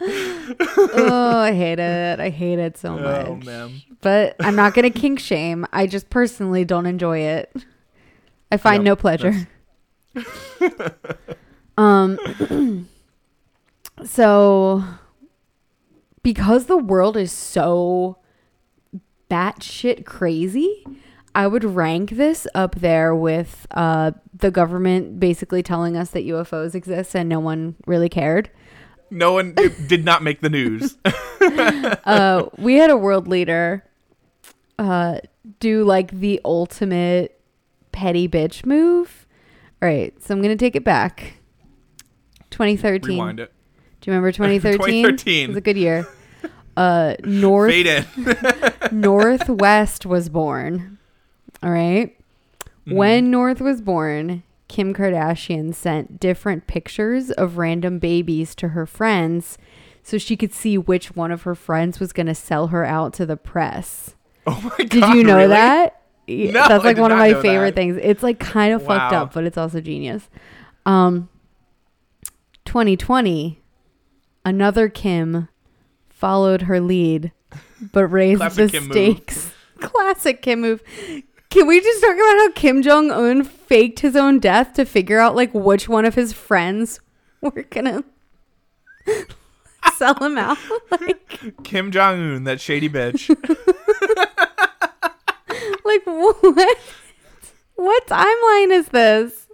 oh, I hate it. I hate it so much. oh man But I'm not going to kink shame. I just personally don't enjoy it. I find Yep, no pleasure. um so because the world is so batshit crazy, I would rank this up there with uh the government basically telling us that UFOs exist and no one really cared. No one did not make the news uh, we had a world leader uh, do like the ultimate petty bitch move. All right, so I'm gonna take it back. 2013. rewind it Do you remember 2013? 2013. It was a good year. Uh, North fade in Northwest was born. All right? Mm-hmm. When North was born, Kim Kardashian sent different pictures of random babies to her friends so she could see which one of her friends was going to sell her out to the press. oh my god Did you know really? that? No, That's like one of my favorite that. things. It's like kind of fucked up, but it's also genius. Um 2020 another Kim followed her lead but raised Classic the Kim move. stakes. Classic Kim move. Can we just talk about how Kim Jong Un faked his own death to figure out like which one of his friends were gonna sell him out? like, kim jong-un that shady bitch like what? What timeline is this?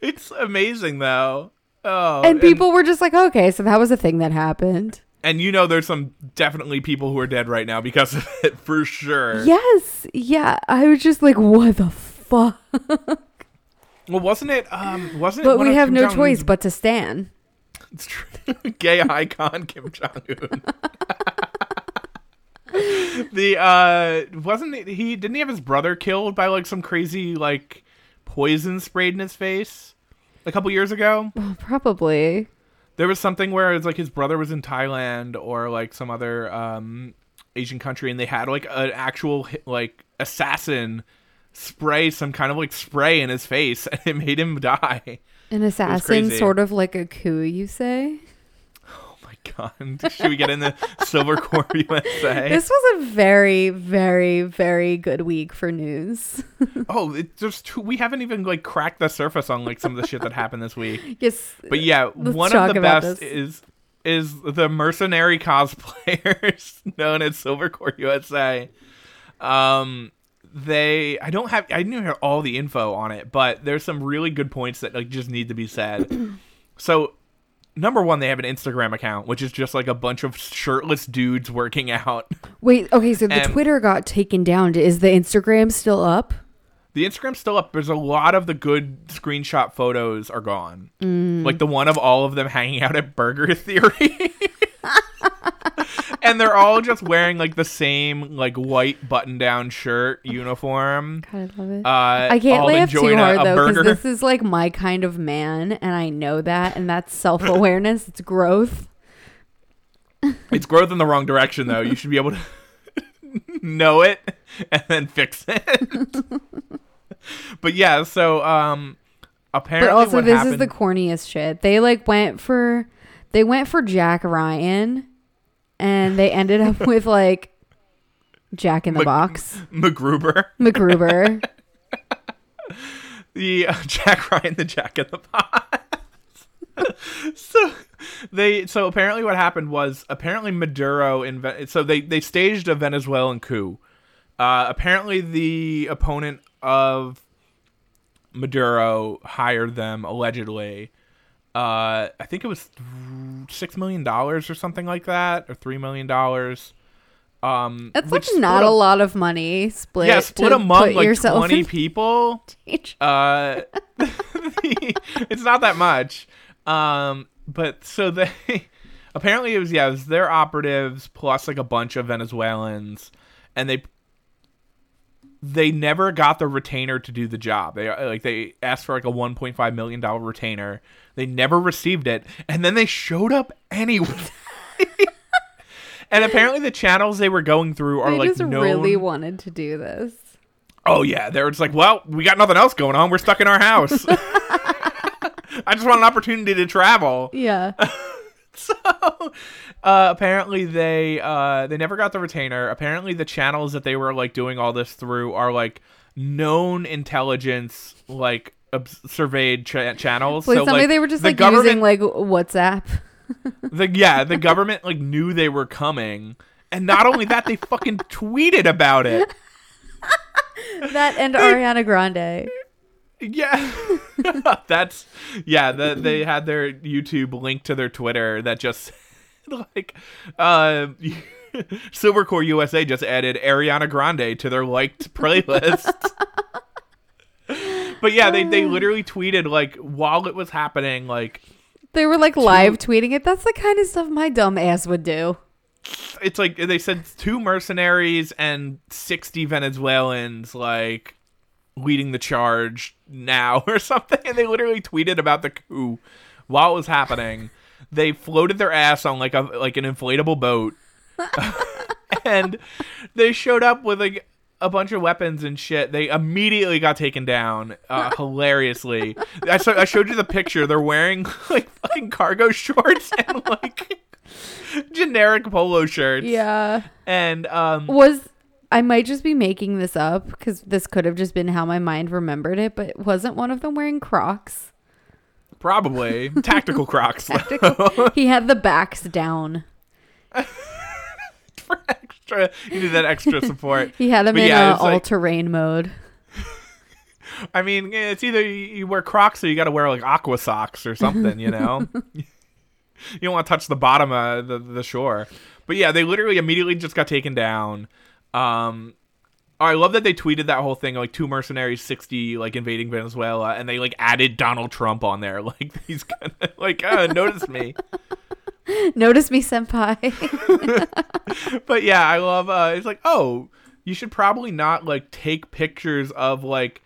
It's amazing though. Oh, and people were just like, okay, so that was a thing that happened. And you know there's some definitely people who are dead right now because of it for sure. Yes, yeah. I was just like, what the fuck? Well, wasn't it? Um, wasn't it? But we have Kim no Jong-un's- choice but to stand. It's true. Gay icon Kim Jong Un. the uh, wasn't it, he? Didn't he have his brother killed by like some crazy like poison sprayed in his face a couple years ago? Well, probably. There was something where it's like his brother was in Thailand or like some other um Asian country, and they had like an actual like assassin spray some kind of like spray in his face and it made him die. An assassin, sort of like a coup, you say? God. Should we get into Silvercorp USA? This was a very, very, very good week for news. oh, it just too, we haven't even like cracked the surface on like some of the shit that happened this week. yes. But yeah, one of the best this. is is the mercenary cosplayers known as Silvercorp USA. Um they I don't have I didn't have all the info on it, but there's some really good points that like just need to be said. so number one, they have an Instagram account, which is just like a bunch of shirtless dudes working out. Wait, okay, so the Um, Twitter got taken down. Is the Instagram still up? The Instagram's still up. There's a lot of the good screenshot photos are gone. Like the one of all of them hanging out at Burger Theory. and they're all just wearing like the same like white button down shirt uniform. God, I love it. Uh, I can't laugh too hard a though, because this is like my kind of man, and I know that, and that's self awareness. it's growth. It's growth in the wrong direction though. You should be able to know it and then fix it. but yeah, so um apparently But also, this happened is the corniest shit. They like went for, they went for Jack Ryan, and they ended up with like Jack in the Mc- Box, MacGruber, MacGruber. the uh, Jack Ryan, the Jack in the Box. so they so apparently what happened was apparently Maduro inve- so they they staged a Venezuelan coup. Uh, apparently the opponent of Maduro hired them allegedly. Uh, I think it was six million dollars or something like that, or three million dollars. Um, That's like not a- a lot of money split. yeah, split among like twenty people. Uh, it's not that much. Um, but so they apparently it was yeah, it was their operatives plus like a bunch of Venezuelans, and they they never got the retainer to do the job. They like they asked for like a 1.5 million dollar retainer. They never received it, and then they showed up anyway. and apparently, the channels they were going through are They like just known. really wanted to do this. Oh yeah, they're just like, well, we got nothing else going on. We're stuck in our house. I just want an opportunity to travel. Yeah. So uh, apparently they uh, they never got the retainer. Apparently the channels that they were like doing all this through are like known intelligence like surveyed cha- channels. Like so somebody like, they were just the like government, using like WhatsApp. the yeah the government like knew they were coming, and not only that they fucking tweeted about it. That and Ariana Grande. Yeah, that's yeah. The, they had their YouTube link to their Twitter that just like uh, Silvercorp USA just added Ariana Grande to their liked playlist. but yeah, they they oh. literally tweeted like while it was happening, like They were like live tweeting it. That's the kind of stuff my dumb ass would do. it's like they said two mercenaries and sixty Venezuelans like leading the charge now or something, and they literally tweeted about the coup while it was happening. They floated their ass on like a like an inflatable boat, and they showed up with like a bunch of weapons and shit. They immediately got taken down uh, hilariously. I, saw, I showed you the picture. They're wearing like fucking cargo shorts and like generic polo shirts. Yeah. And um Was I might just be making this up because this could have just been how my mind remembered it, but wasn't one of them wearing Crocs? probably tactical crocs He had the backs down. Extra you need that extra support. He had them But in yeah, uh, it's like- all terrain mode. I mean, it's either you wear Crocs or you got to wear like aqua socks or something, you know. you don't want to touch the bottom of the the shore. But yeah, they literally immediately just got taken down. Um I love that they tweeted that whole thing like two mercenaries 60 like invading Venezuela and they like added Donald Trump on there like he's gonna like uh, notice me. Notice me, senpai. but yeah, I love uh it's like, "Oh, you should probably not like take pictures of like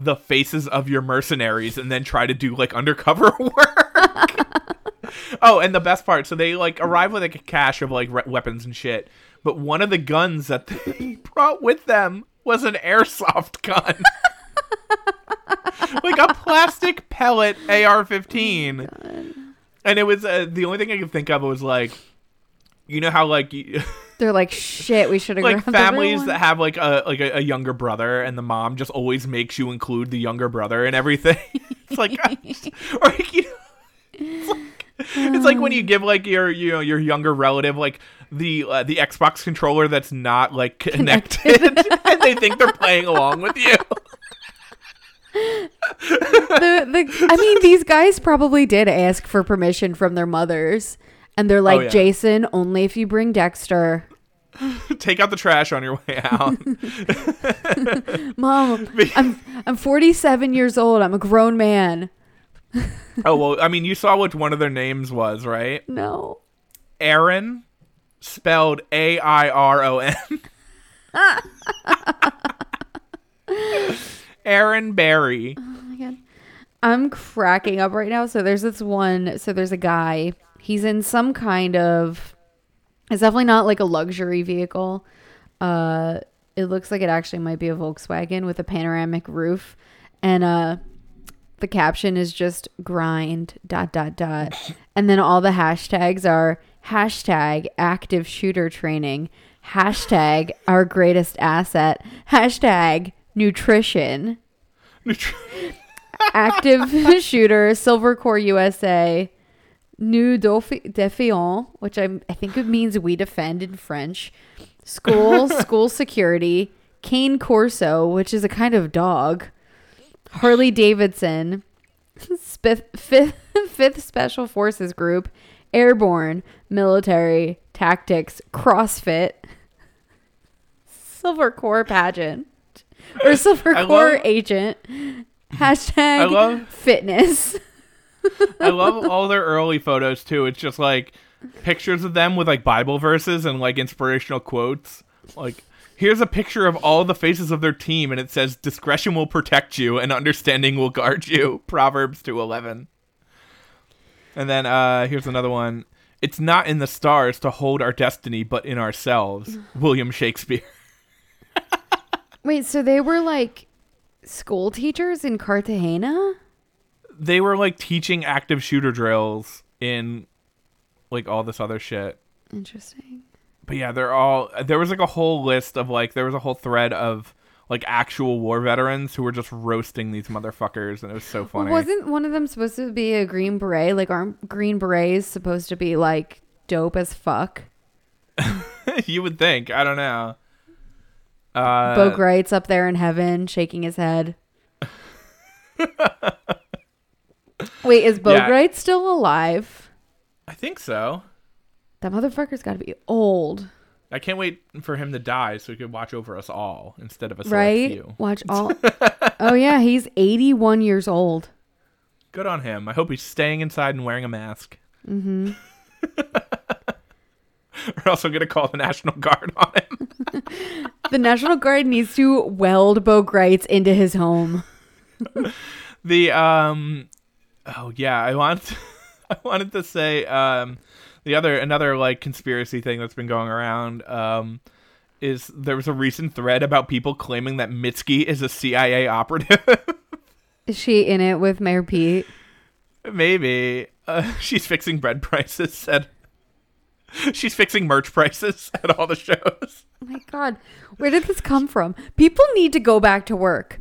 the faces of your mercenaries and then try to do like undercover work." oh, and the best part, so they like arrive with like a cache of like re- weapons and shit. But one of the guns that they brought with them was an airsoft gun. like a plastic pellet AR-15. And it was uh, the only thing I could think of was like you know how like you, They're like, shit, we should have like grabbed the real families one." that have like a like a, a younger brother and the mom just always makes you include the younger brother and everything. it's like or like, you know, it's like, it's like when you give like your you know your younger relative like the uh, the Xbox controller that's not like connected, and they think they're playing along with you. The, the I mean, these guys probably did ask for permission from their mothers, and they're oh, like, Oh, yeah. Jason, only if you bring Dexter. Take out the trash on your way out. Mom, I'm I'm 47 years old. I'm a grown man. oh well, I mean, you saw what one of their names was, right? No. Aaron, spelled A I R O N. Airan Berry. Oh my god. I'm cracking up right now. So there's this one. So there's a guy. He's in some kind of. It's definitely not like a luxury vehicle. Uh, it looks like it actually might be a Volkswagen with a panoramic roof, and uh, the caption is just grind dot dot dot, and then all the hashtags are hashtag active shooter training, hashtag our greatest asset, hashtag nutrition. Active shooter, Silvercorp USA, Nous Defi- Defions, which I, I think it means we defend in French, school, school security, Cane Corso, which is a kind of dog, Harley Davidson, fifth, fifth, fifth Special Forces Group, Airborne, Military, Tactics, CrossFit, Silvercorp Pageant, Silver Core Agent, hashtag I love- fitness. I love all their early photos too. It's just like pictures of them with like Bible verses and like inspirational quotes. Like here's a picture of all the faces of their team and it says discretion will protect you and understanding will guard you. Proverbs 2:11. And then uh here's another one. It's not in the stars to hold our destiny but in ourselves. William Shakespeare. Wait, so they were like school teachers in Cartagena? They were like teaching active shooter drills in like all this other shit. Interesting. but yeah, they're all. There was like a whole list of like there was a whole thread of like actual war veterans who were just roasting these motherfuckers, and it was so funny. Wasn't one of them supposed to be a green beret? Like, aren't green berets supposed to be like dope as fuck? you would think. I don't know. Uh, Bo Gritz's up there in heaven shaking his head. Wait, is Bo Yeah. Greit still alive? I think so. That motherfucker's got to be old, I can't wait for him to die so he could watch over us all instead of select right? few. Watch all. oh yeah, he's 81 years old. Good on him. I hope he's staying inside and wearing a mask. Mm-hmm. We're also gonna call the National Guard on him. The National Guard needs to weld Bo Gritz into his home. the um oh yeah i want i wanted to say um the other another like conspiracy thing that's been going around um is there was a recent thread about people claiming that mitski is a cia operative Is she in it with Mayor Pete? maybe uh, she's fixing bread prices at she's fixing merch prices at all the shows Oh my god, where did this come from? People need to go back to work.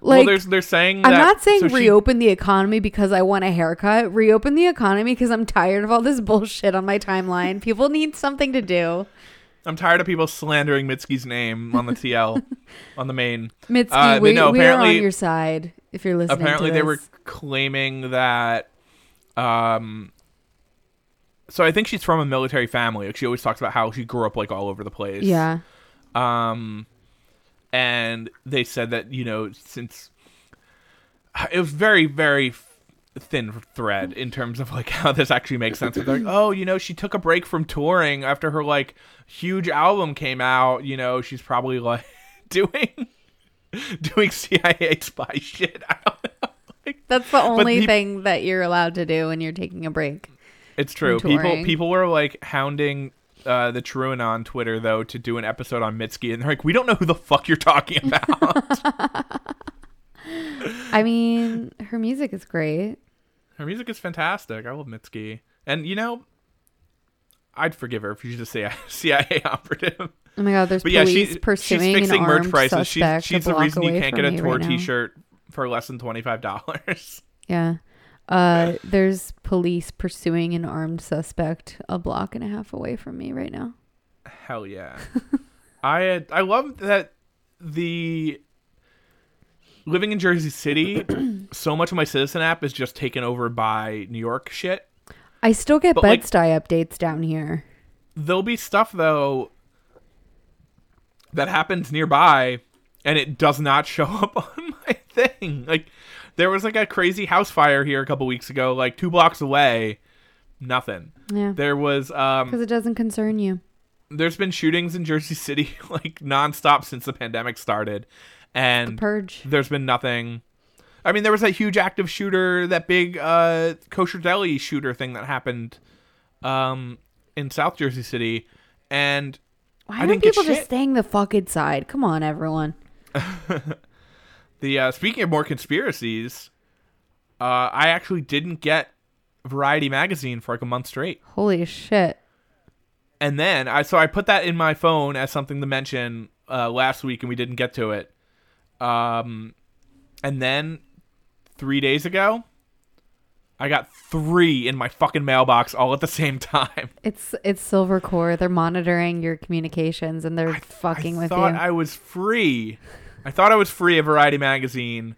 well Like, there's they're saying that I'm not saying so she- reopen the economy because I want a haircut. Reopen the economy because I'm tired of all this bullshit on my timeline. People need something to do. i'm tired of people slandering mitski's name on the tl on the main Mitski, Uh, we, no, we are on your side if you're listening. apparently they were claiming that um so i think she's from a military family. Like she always talks about how she grew up like all over the place. Yeah. um and they said that you know since it was very very thin thread in terms of like how this actually makes sense. It's like oh you know she took a break from touring after her like huge album came out. You know she's probably like doing doing cia spy shit. I don't know. Like, That's the only peop- thing that you're allowed to do when you're taking a break. It's true. People people were like hounding uh, the TrueAnon on Twitter though to do an episode on Mitski, and they're like, "We don't know who the fuck you're talking about." I mean, her music is great. Her music is fantastic. I love Mitski, and you know, I'd forgive her if she's a CIA, CIA operative. Oh my god, there's But yeah, police she, pursuing she's fixing an merch prices. She's, she's the reason you can't get a tour right. T-shirt for less than twenty five dollars. Yeah. Uh, there's police pursuing an armed suspect a block and a half away from me right now. Hell yeah. I had, I love that the living in Jersey City, so much of my Citizen app is just taken over by New York shit. I still get But, like- Bed-Stuy updates down here. There'll be stuff though that happens nearby and it does not show up on my thing. Like there was like a crazy house fire here a couple weeks ago, like 2 blocks away. Nothing. Yeah. There was um Because it doesn't concern you. there's been shootings in Jersey City like nonstop since the pandemic started, and Purge. there's been nothing. I mean, there was that huge active shooter, that big uh, kosher deli shooter thing that happened um, in South Jersey City, and Why I get people just staying the fuck inside? Come on, everyone. the uh, speaking of more conspiracies, uh, I actually didn't get Variety magazine for like a month straight. Holy shit. and then I so I put that in my phone as something to mention uh, last week, and we didn't get to it. Um, and then three days ago, I got three in my fucking mailbox all at the same time. It's it's Silvercorp. They're monitoring your communications and they're fucking I with thought you. I was free. I thought I was free of Variety magazine,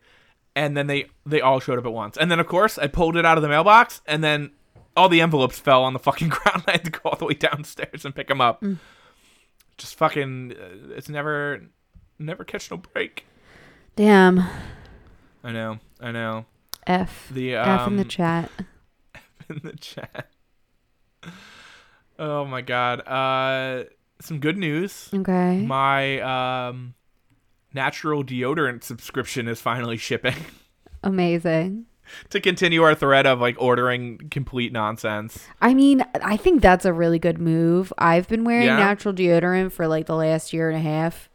and then they they all showed up at once. And then of course I pulled it out of the mailbox, and then all the envelopes fell on the fucking ground. I had to go all the way downstairs and pick them up. Mm. Just fucking, uh, it's never, never catch no break. Damn. I know, I know. F. The F in the um, chat. in the chat. Oh my god. Uh, some good news. Okay. My um, natural deodorant subscription is finally shipping. Amazing. to continue our thread of like ordering complete nonsense. I mean, I think that's a really good move. I've been wearing Yeah? natural deodorant for like the last year and a half.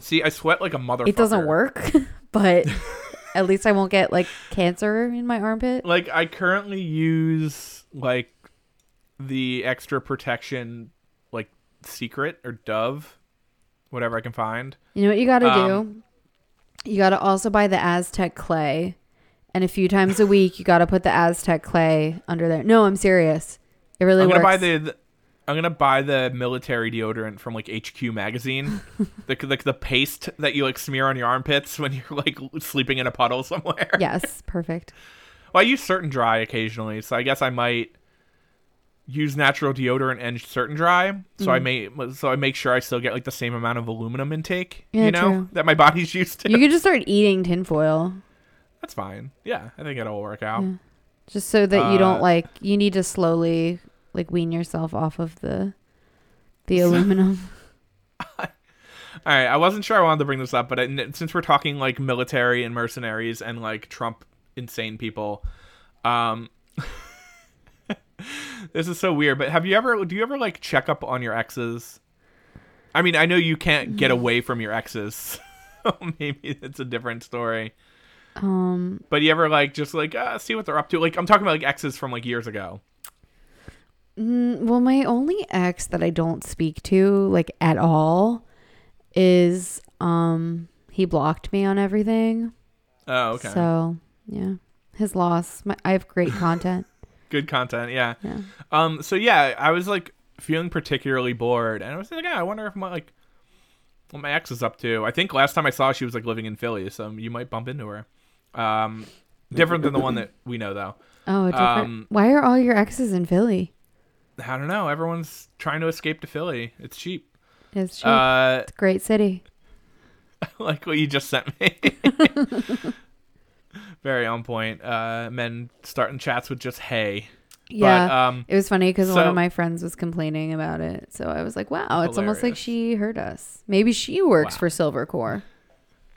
See, I sweat like a motherfucker. It doesn't work, but at least I won't get like cancer in my armpit. Like I currently use like the extra protection like secret or dove whatever I can find. You know what you got to Um, do? You got to also buy the Aztec clay. And a few times a week, you got to put the Aztec clay under there. No, I'm serious. It really I'm works. gonna buy the, the I'm gonna buy the military deodorant from like HQ magazine, the like the paste that you like smear on your armpits when you're like sleeping in a puddle somewhere. yes, perfect. Well, I use Certain Dri occasionally, so I guess I might use natural deodorant and Certain Dri. So I may so I make sure I still get like the same amount of aluminum intake, Yeah, you know, true. that my body's used to. You could just start eating tinfoil That's fine. Yeah, I think it'll work out. Yeah. just so that you don't Uh, like, you need to slowly like wean yourself off of the the aluminum. All right, I wasn't sure I wanted to bring this up, but I, since we're talking like military and mercenaries and like Trump insane people, um, this is so weird. But have you ever? Do you ever like check up on your exes? I mean, I know you can't get away from your exes, so maybe it's a different story. Um, But you ever like just like uh, see what they're up to? Like I'm talking about like exes from like years ago. Mm, well, my only ex that I don't speak to like at all is um he blocked me on everything. Oh, okay. So yeah, his loss. My, I have great content. Good content, yeah. Yeah. Um. So yeah, I was like feeling particularly bored, and I was like, yeah, I wonder if my like what my ex is up to. I think last time I saw she was like living in Philly, so you might bump into her. Um, different than the one that we know though. Oh, different. Um, Why are all your exes in Philly? I don't know. Everyone's trying to escape to Philly. It's cheap. It's cheap. Uh, it's a great city. like what you just sent me. Very on point. Uh, men starting chats with just hey. Yeah. But, um, it was funny because one of my friends was complaining about it. So I was like, wow, it's almost like she heard us. Maybe she works Wow. for Silvercorp.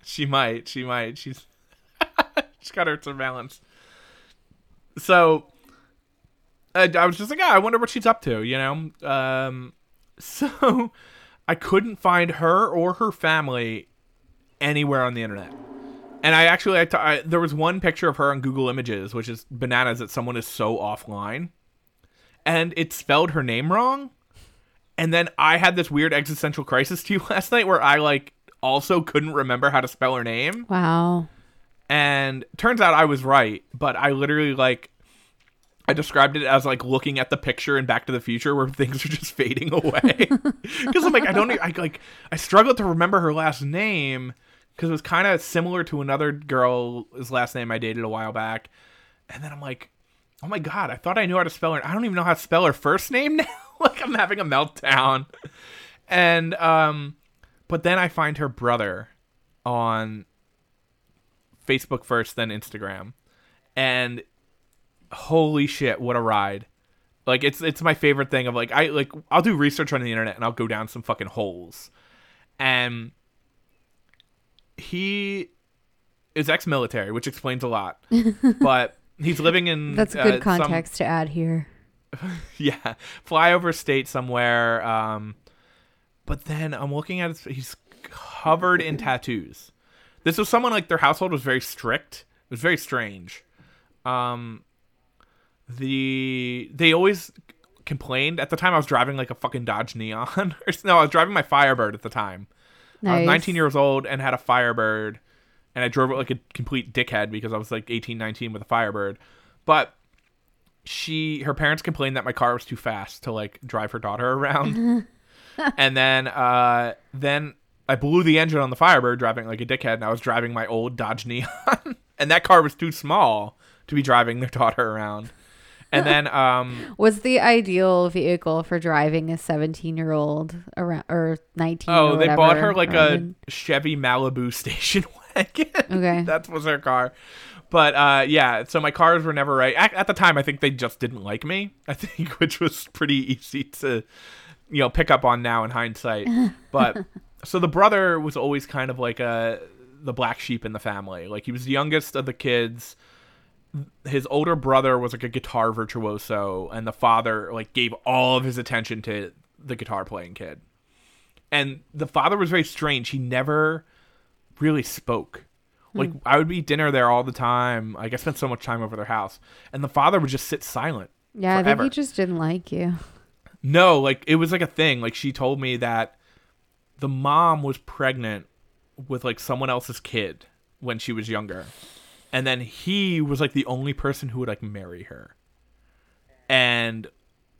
She might. She might. She's she's got her surveillance. So I, I was just like, I wonder what she's up to, you know. Um, so I couldn't find her or her family anywhere on the internet. And I actually, I t- I, there was one picture of her on Google Images, which is bananas that someone is so offline, and it spelled her name wrong. And then I had this weird existential crisis to you last night where I like also couldn't remember how to spell her name. Wow. And turns out I was right, but I literally like I described it as like looking at the picture in Back to the Future where things are just fading away. Because I'm like, I don't, I like, I struggled to remember her last name because it was kind of similar to another girl's last name I dated a while back. And then I'm like, oh my god, I thought I knew how to spell her. I don't even know how to spell her first name now. like I'm having a meltdown. And um, but then I find her brother on Facebook first, then Instagram, and holy shit, what a ride! Like it's it's my favorite thing of like I like I'll do research on the internet and I'll go down some fucking holes, and he is ex-military, which explains a lot, but he's living in That's a good uh, some- context to add here. yeah, flyover state somewhere. Um, but then I'm looking at his, he's covered in tattoos. This was someone like their household was very strict. It was very strange. Um, the they always complained at the time I was driving like a fucking Dodge Neon. or no, I was driving my Firebird at the time. I was 19 years old and had a Firebird, and I drove it like a complete dickhead because I was like 18, 19 with a Firebird. But she, her parents complained that my car was too fast to like drive her daughter around. and then, uh, then I blew the engine on the Firebird driving like a dickhead, and I was driving my old Dodge Neon, and that car was too small to be driving their daughter around. And then, um, What's the ideal vehicle for driving a 17 year old around or 19? oh, or they bought her like around? a Chevy Malibu station wagon. Okay. that was her car. But uh, yeah, so my cars were never right. At, at the time, I think they just didn't like me. I think, which was pretty easy to, you know, pick up on now in hindsight. But so the brother was always kind of like a the black sheep in the family. Like he was the youngest of the kids. His older brother was like a guitar virtuoso, and the father like gave all of his attention to the guitar playing kid. And the father was very strange. He never really spoke. Hmm. Like I would be dinner there all the time. Like I spent so much time over their house, and the father would just sit silent. Yeah, I think he just didn't like you. No, like it was like a thing. Like she told me that the mom was pregnant with like someone else's kid when she was younger. And then he was like the only person who would like marry her and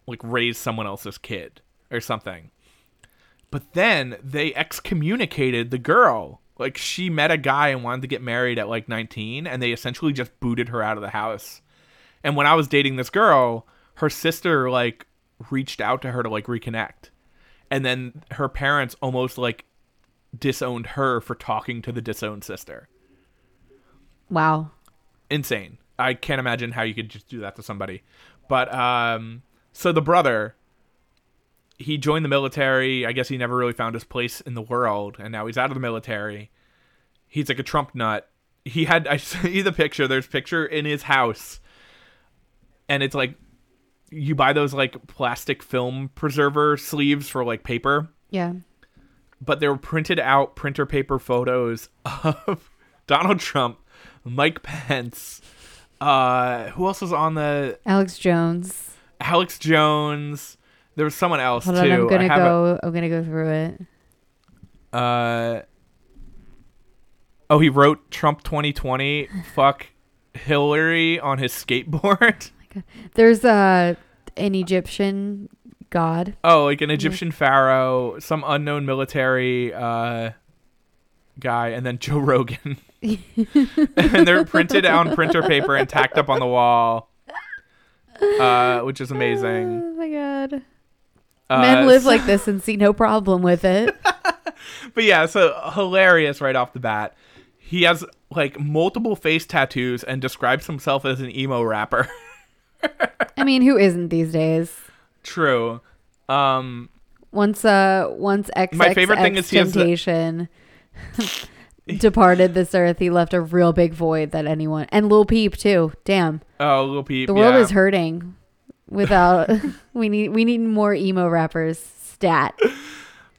like raise someone else's kid or something. But then they excommunicated the girl. Like she met a guy and wanted to get married at like 19 and they essentially just booted her out of the house. And when I was dating this girl, her sister like reached out to her to like reconnect. And then her parents almost like disowned her for talking to the disowned sister. Wow. Insane. I can't imagine how you could just do that to somebody. But um so the brother he joined the military. I guess he never really found his place in the world and now he's out of the military. He's like a Trump nut. He had I see the picture. There's picture in his house. And it's like you buy those like plastic film preserver sleeves for like paper Yeah. but they were printed out printer paper photos of Donald Trump, Mike Pence, uh, who else was on the Alex Jones. Alex Jones. There was someone else Hold too. on, I'm gonna go. I'm gonna go through it. Uh, oh, he wrote Trump 2020. fuck Hillary on his skateboard. There's uh, an Egyptian god. Oh, like an Egyptian pharaoh, some unknown military uh, guy, and then Joe Rogan. and they're printed on printer paper and tacked up on the wall, uh, which is amazing. Oh my god. Uh, Men live so- like this and see no problem with it. but yeah, so hilarious right off the bat. He has like multiple face tattoos and describes himself as an emo rapper. I mean, who isn't these days? True. Um, Once uh once XXX My favorite thing is he has the- Temptation departed this earth, he left a real big void that anyone and Lil Peep too. Damn. oh, Lil Peep. The world yeah. is hurting. without we need we need more emo rappers. Stat.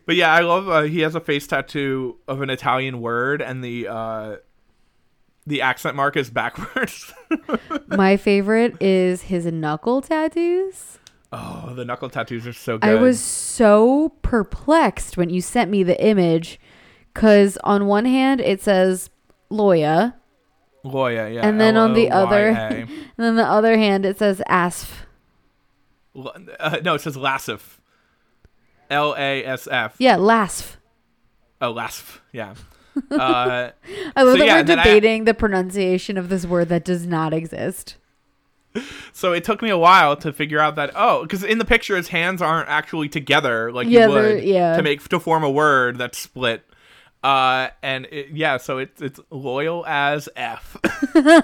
But yeah, I love. Uh, he has a face tattoo of an Italian word, and the uh, the accent mark is backwards. My favorite is his knuckle tattoos. oh, the knuckle tattoos are so good. I was so perplexed when you sent me the image because on one hand it says Loya, Loya, yeah. and then on the other- and then the other hand it says Asf. L- uh, no, it says Lasif. L A S F. Yeah, Lasf. Oh, Lasf. Yeah. Uh, I love So, that yeah, we're then I- debating the pronunciation of this word that does not exist. so it took me a while to figure out that oh, because in the picture his hands aren't actually together like Yeah, you would yeah. to make to form a word that's split. Uh, and it, yeah, so it's it's loyal as f. that's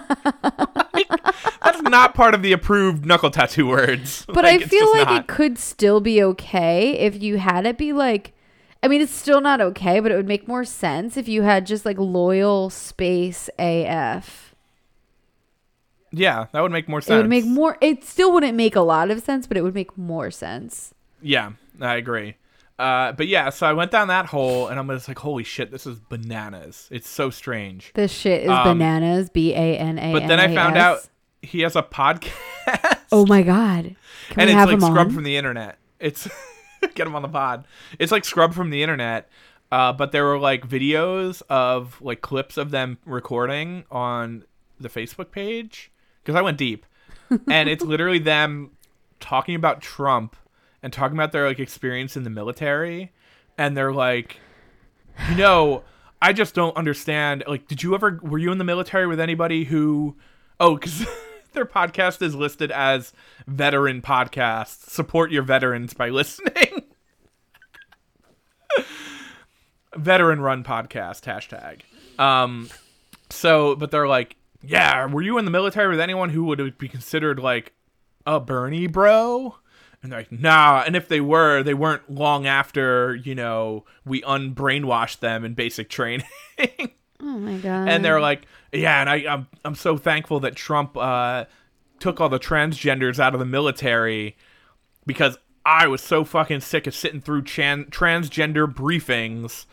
not part of the approved knuckle tattoo words. But Like, I feel like not. it could still be okay if you had it be like I mean it's still not okay, but it would make more sense if you had just like loyal space AF. yeah, that would make more sense. It would make more it still wouldn't make a lot of sense, but it would make more sense. Yeah, I agree. Uh, but yeah, so I went down that hole, and I'm just like, holy shit, this is bananas. It's so strange. This shit is Um, bananas, B A N A. But then I found out he has a podcast. Oh my god. Can and it's like scrubbed on? from the internet. It's get him on the pod. It's like scrubbed from the internet. Uh, but there were like videos of like clips of them recording on the Facebook page because I went deep, and it's literally them talking about Trump and talking about their like experience in the military, and they're like, you know, I just don't understand. Like, did you ever were you in the military with anybody who? Oh, because their podcast is listed as veteran podcast. Support your veterans by listening. veteran run podcast hashtag. Um, so, but they're like, yeah, were you in the military with anyone who would be considered like a Bernie bro? And they're like, nah. And if they were, they weren't long after, you know, we unbrainwashed them in basic training. Oh my god. and they're like, yeah, and I, I'm I'm so thankful that Trump uh, took all the transgenders out of the military because I was so fucking sick of sitting through chan- transgender briefings.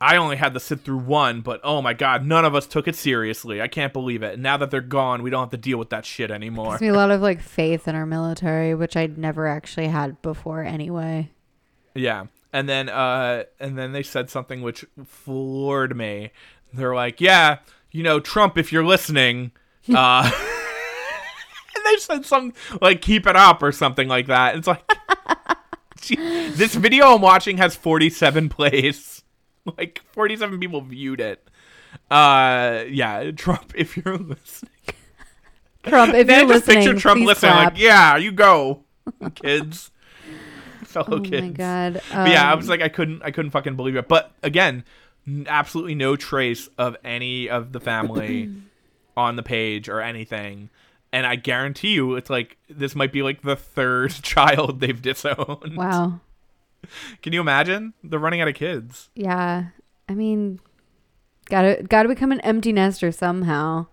I only had to sit through one, but oh my god, none of us took it seriously. I can't believe it. Now that they're gone, we don't have to deal with that shit anymore. gives me a lot of like faith in our military, which I'd never actually had before anyway. Yeah. And then uh and then they said something which floored me. They're like, "Yeah, you know, Trump if you're listening, uh And they said some like keep it up or something like that. It's like this video I'm watching has 47 plays. Like 47 people viewed it. Uh yeah, Trump if you're listening. Trump, if you're just listening, picture Trump listening clap. like, "Yeah, you go, kids." Fellow kids. oh kids. my god. But yeah, I Um, was like, I couldn't, I couldn't fucking believe it. But again, absolutely no trace of any of the family on the page or anything. And I guarantee you, it's like this might be like the third child they've disowned. wow. Can you imagine? They're running out of kids. Yeah. I mean, gotta gotta become an empty nester somehow.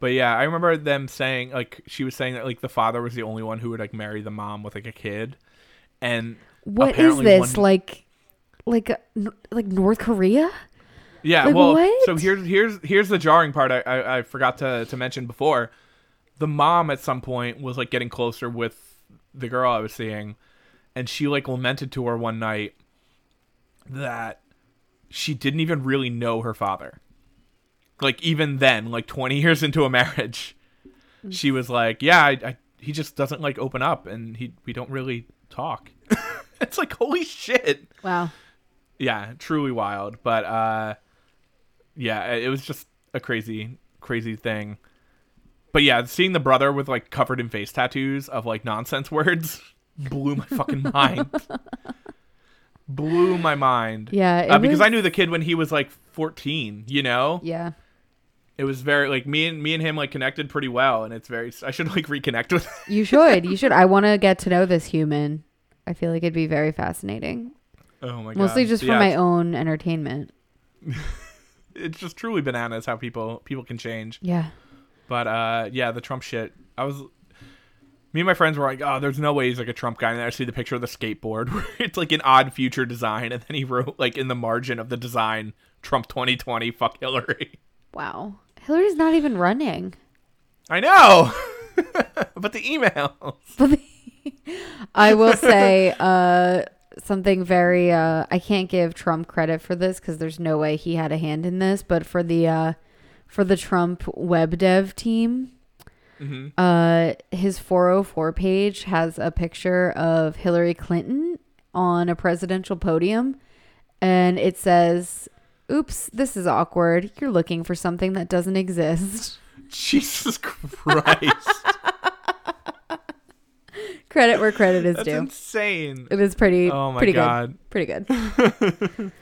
But yeah, I remember them saying like she was saying that like the father was the only one who would like marry the mom with like a kid, and What is this one- like? Like uh, like North Korea? Yeah, Like, well, what? so here's here's here's the jarring part I, I I forgot to to mention before. The mom at some point was like getting closer with the girl I was seeing, and she like lamented to her one night that she didn't even really know her father. Like even then, like 20 years into a marriage, she was like, "Yeah, I, I he just doesn't like open up, and he we don't really talk." it's like holy shit Wow. yeah, truly wild. But uh yeah, it was just a crazy, crazy thing. But yeah, seeing the brother with like covered in face tattoos of like nonsense words blew my fucking mind. blew my mind. Yeah. It Uh, because was- I knew the kid when he was like 14, you know? Yeah. It was very like me and me and him like connected pretty well and it's very I should like reconnect with You should. You should. I want to get to know this human. I feel like it'd be very fascinating. Oh my god. Mostly just for Yeah, my it's- own entertainment. It's just truly bananas how people people can change. Yeah. But uh yeah, the Trump shit. I was Me and my friends were like, "Oh, there's no way he's like a Trump guy." And then I see the picture of the skateboard where it's like an odd future design, and then he wrote like in the margin of the design, "Trump 2020, fuck Hillary." Wow. Hillary's not even running. I know, but the emails. I will say uh, something very. Uh, I can't give Trump credit for this because there's no way he had a hand in this. But for the uh, for the Trump web dev team, hmm uh, his 404 page has a picture of Hillary Clinton on a presidential podium, and it says. Oops, this is awkward. You're looking for something that doesn't exist. Jesus Christ, Credit where credit is that's due. insane. It is pretty Oh my pretty god. good. Pretty good.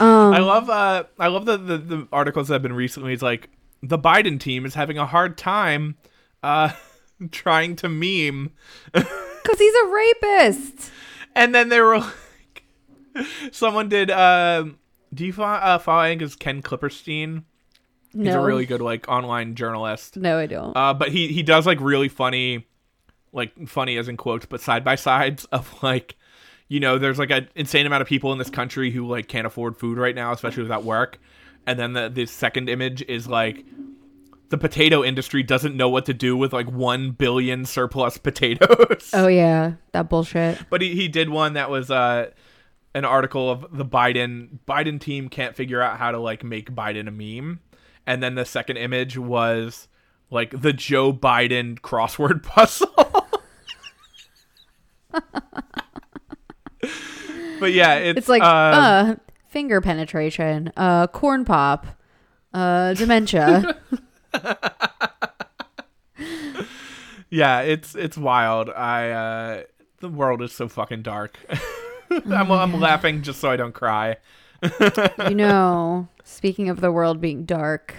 um I love uh I love the, the the articles that have been recently. It's like the Biden team is having a hard time uh trying to meme, Because he's a rapist. and then they were like, someone did. Um, do you follow, uh, follow? I think it's Ken Klippenstein. He's a really good like online journalist. No, I don't. Uh, but he he does like really funny, like funny as in quotes, but side by sides of like, you know, there's like an insane amount of people in this country who like can't afford food right now, especially without work. And then the the second image is like the potato industry doesn't know what to do with like one billion surplus potatoes. oh yeah, that bullshit. But he, he did one that was uh an article of the Biden Biden team can't figure out how to like make Biden a meme. And then the second image was like the Joe Biden crossword puzzle. but yeah, it's, It's like uh, uh finger penetration, uh corn pop, uh dementia. yeah, it's it's wild. I uh the world is so fucking dark. I'm I'm laughing just so I don't cry. you know, speaking of the world being dark,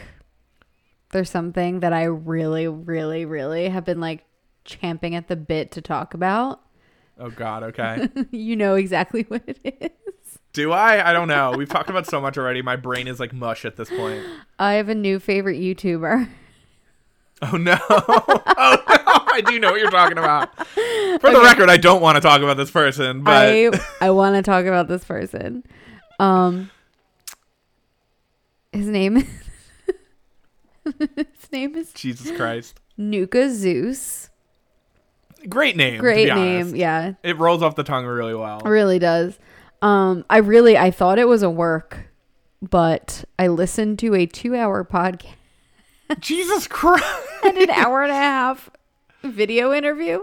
there's something that I really, really, really have been like champing at the bit to talk about. Oh god, okay. you know exactly what it is. Do I? I don't know. We've talked about so much already. My brain is like mush at this point. I have a new favorite YouTuber. Oh no. Oh no. I do know what you're talking about. For the record, I don't want to talk about this person, but I I want to talk about this person. Um, his name his name is Jesus Christ. Nuka Zeus. Great name. Great name, yeah, It rolls off the tongue really well. really does. Um, I really I thought it was a work, but I listened to a two-hour podcast Jesus Christ. and an hour and a half video interview.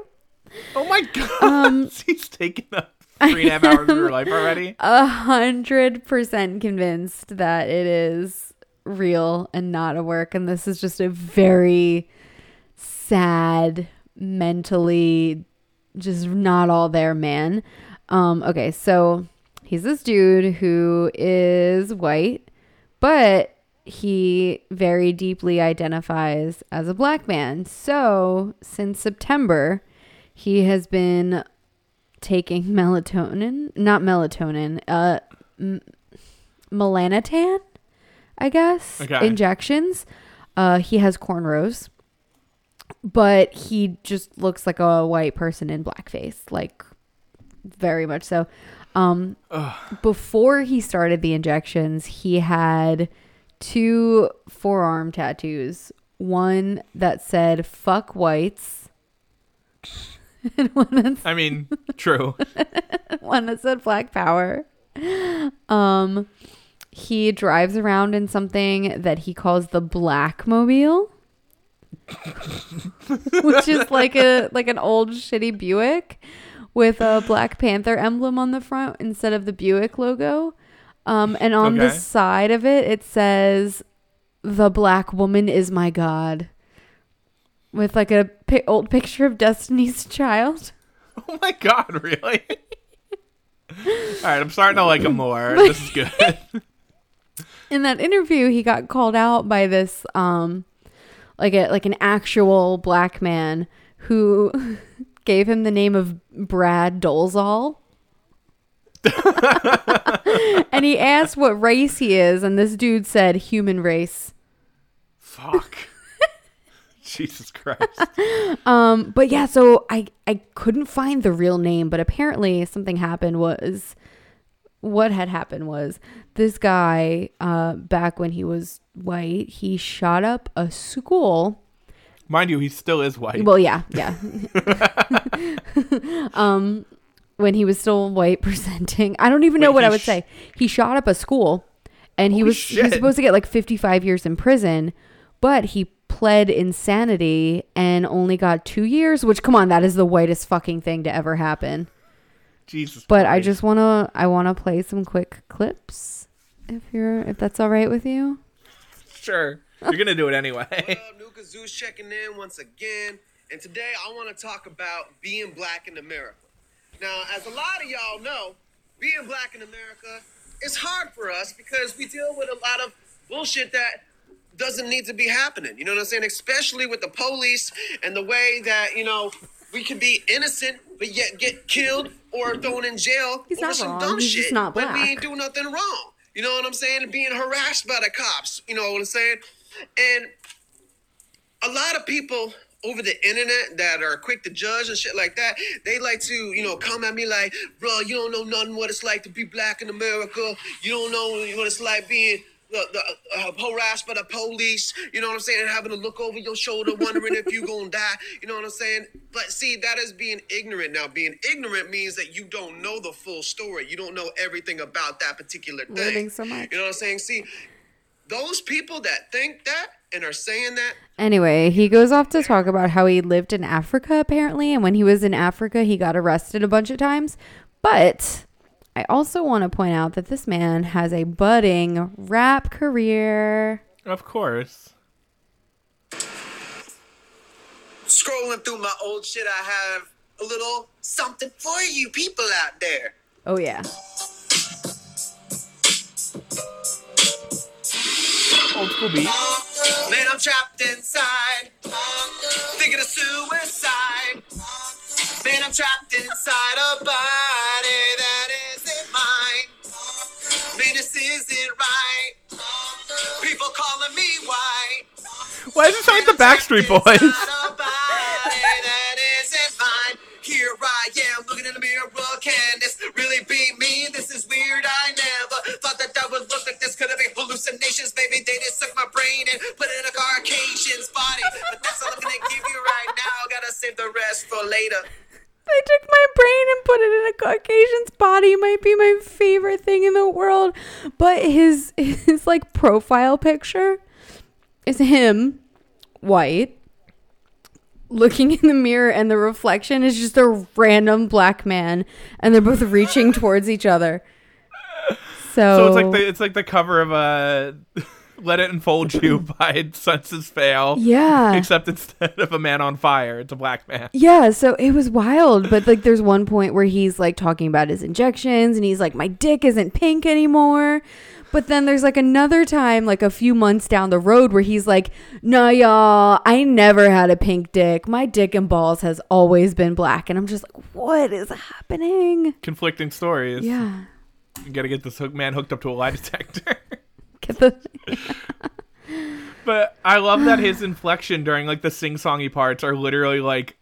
Oh my god. Um, He's taken up three and a half hours of your life already. a hundred percent convinced that it is real and not a work and this is just a very sad mentally just not all there man um okay so he's this dude who is white but he very deeply identifies as a black man so since september he has been taking melatonin, not melatonin, uh, m- melanotan, I guess, Okay. injections. Uh, he has cornrows, but he just looks like a white person in blackface, like very much so. Um, before he started the injections, he had two forearm tattoos. One that said "fuck whites," and one that I mean, true. one that said Black Power. Um, he drives around in something that he calls the Black Mobile, which is like a like an old shitty Buick with a Black Panther emblem on the front instead of the Buick logo. Um, and on the side of it, it says, "The Black Woman is my God," with like a pi- old picture of Destiny's Child. Oh my god, really? All right, I'm starting to like him more. This is good. in that interview he got called out by this um like a like an actual black man who gave him the name of Brad Dolezal. and he asked what race he is and this dude said human race. Fuck. Jesus Christ. Um, but yeah, so I I couldn't find the real name, but apparently something happened was what had happened was this guy uh back when he was white, he shot up a school. Mind you, he still is white. Well, yeah, yeah. um when he was still white presenting. I don't even know Wait, what I would sh- say. He shot up a school and he Holy was he was supposed to get like 55 years in prison, but he pled insanity and only got 2 years, which come on, that is the whitest fucking thing to ever happen. Jesus. But I just want to I want to play some quick clips if you're if that's all right with you. sure. You're gonna do it anyway. What up, Nuka Zeus checking in once again. And today I want to talk about being black in America. Now, as a lot of y'all know, being black in America is hard for us because we deal with a lot of bullshit that doesn't need to be happening. You know what I'm saying? Especially with the police and the way that, you know, we could be innocent but yet get killed or thrown in jail He's over not some wrong. dumb He's shit just not when we ain't do nothing wrong. You know what I'm saying? Being harassed by the cops. You know what I'm saying? And a lot of people over the internet that are quick to judge and shit like that, they like to, you know, come at me like, bro, you don't know nothing what it's like to be black in America. You don't know what it's like being the, the, uh, harassed by the police. You know what I'm saying? And having to look over your shoulder, wondering if you're gonna die. You know what I'm saying? But see, that is being ignorant. Now, being ignorant means that you don't know the full story. You don't know everything about that particular thing. Learning so much. You know what I'm saying? See, those people that think that and are saying that Anyway, he goes off to talk about how he lived in Africa apparently, and when he was in Africa, he got arrested a bunch of times. But I also want to point out that this man has a budding rap career. of course. scrolling through my old shit, I have a little something for you people out there. Oh yeah. Old school beat. Man, I'm trapped inside, thinking of suicide. Man, I'm trapped inside a body that isn't mine. Man, this isn't right. People calling me white. Why does it sound like the Backstreet Boys? Here I am, looking in the mirror. Can this really be me? This is weird. I never thought that that would look like this. Could have been hallucinations. Maybe they just took my brain and put it in a Caucasian's body. But that's all I'm gonna give you right now. Gotta save the rest for later. They took my brain and put it in a Caucasian's body. Might be my favorite thing in the world. But his his like profile picture is him, white, looking in the mirror, and the reflection is just a random black man, and they're both reaching towards each other. So, So it's like the it's like the cover of uh, "Let It Enfold You" by Senses Fail. yeah. Except instead of a man on fire, it's a black man. Yeah, so it was wild, but like there's one point where he's like talking about his injections and he's like my dick isn't pink anymore. But then there's like another time like a few months down the road where he's like, "No, y'all, I never had a pink dick. My dick and balls has always been black." And I'm just like, "What is happening?" Conflicting stories. Yeah. You gotta get this hook man hooked up to a lie detector. Get the but I love that his inflection during like the sing-songy parts are literally like.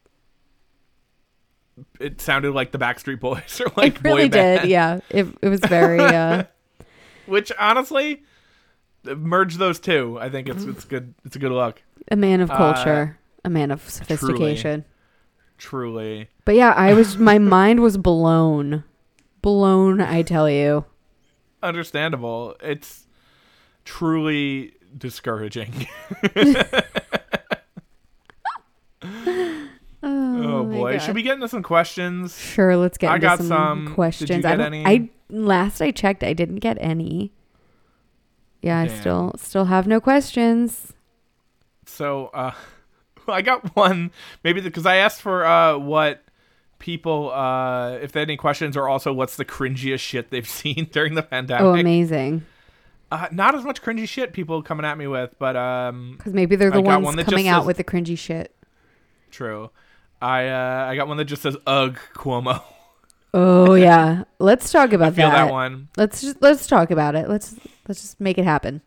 It sounded like the Backstreet Boys or like It really boy band. did. Yeah. It it was very uh Which honestly, merge those two. I think it's it's good. It's a good look. a man of Uh, culture, a man of sophistication. Truly. But yeah, I was my mind was blown. Blown, I tell you. understandable. It's truly discouraging. oh, my boy, God. should we get into some questions? Sure, let's get I into got some, some. Did you questions. I get don't any? I last I checked I didn't get any. Yeah, I still still have no questions. So, uh, I got one. Maybe because I asked for uh, what people, uh, if they had any questions, or also what's the cringiest shit they've seen during the pandemic. Oh, amazing. Uh, not as much cringy shit people coming at me with, but um, Cuz maybe they're the I ones one coming out says- with the cringy shit. true. I uh, I got one that just says "Ugh, Cuomo." Oh yeah. Let's talk about Feel that. that one. Let's just let's talk about it. Let's let's just make it happen.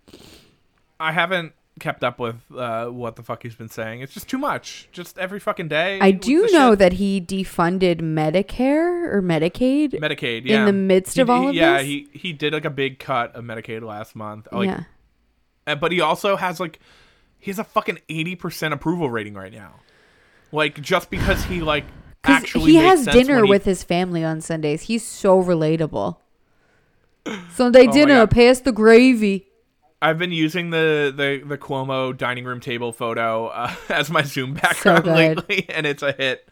I haven't kept up with uh, what the fuck he's been saying. It's just too much. Just every fucking day. I do know shit. that he defunded Medicare or Medicaid. Medicaid. Yeah. In the midst He of all of yeah, this? Yeah, he he did like a big cut of Medicaid last month. Like, yeah. uh, but he also has like he has a fucking eighty percent approval rating right now. Like just because he like actually he has dinner he- with his family on Sundays. He's so relatable. Sunday Oh dinner, pass the gravy. I've been using the the the Cuomo dining room table photo uh, as my Zoom background good. lately, and it's a hit.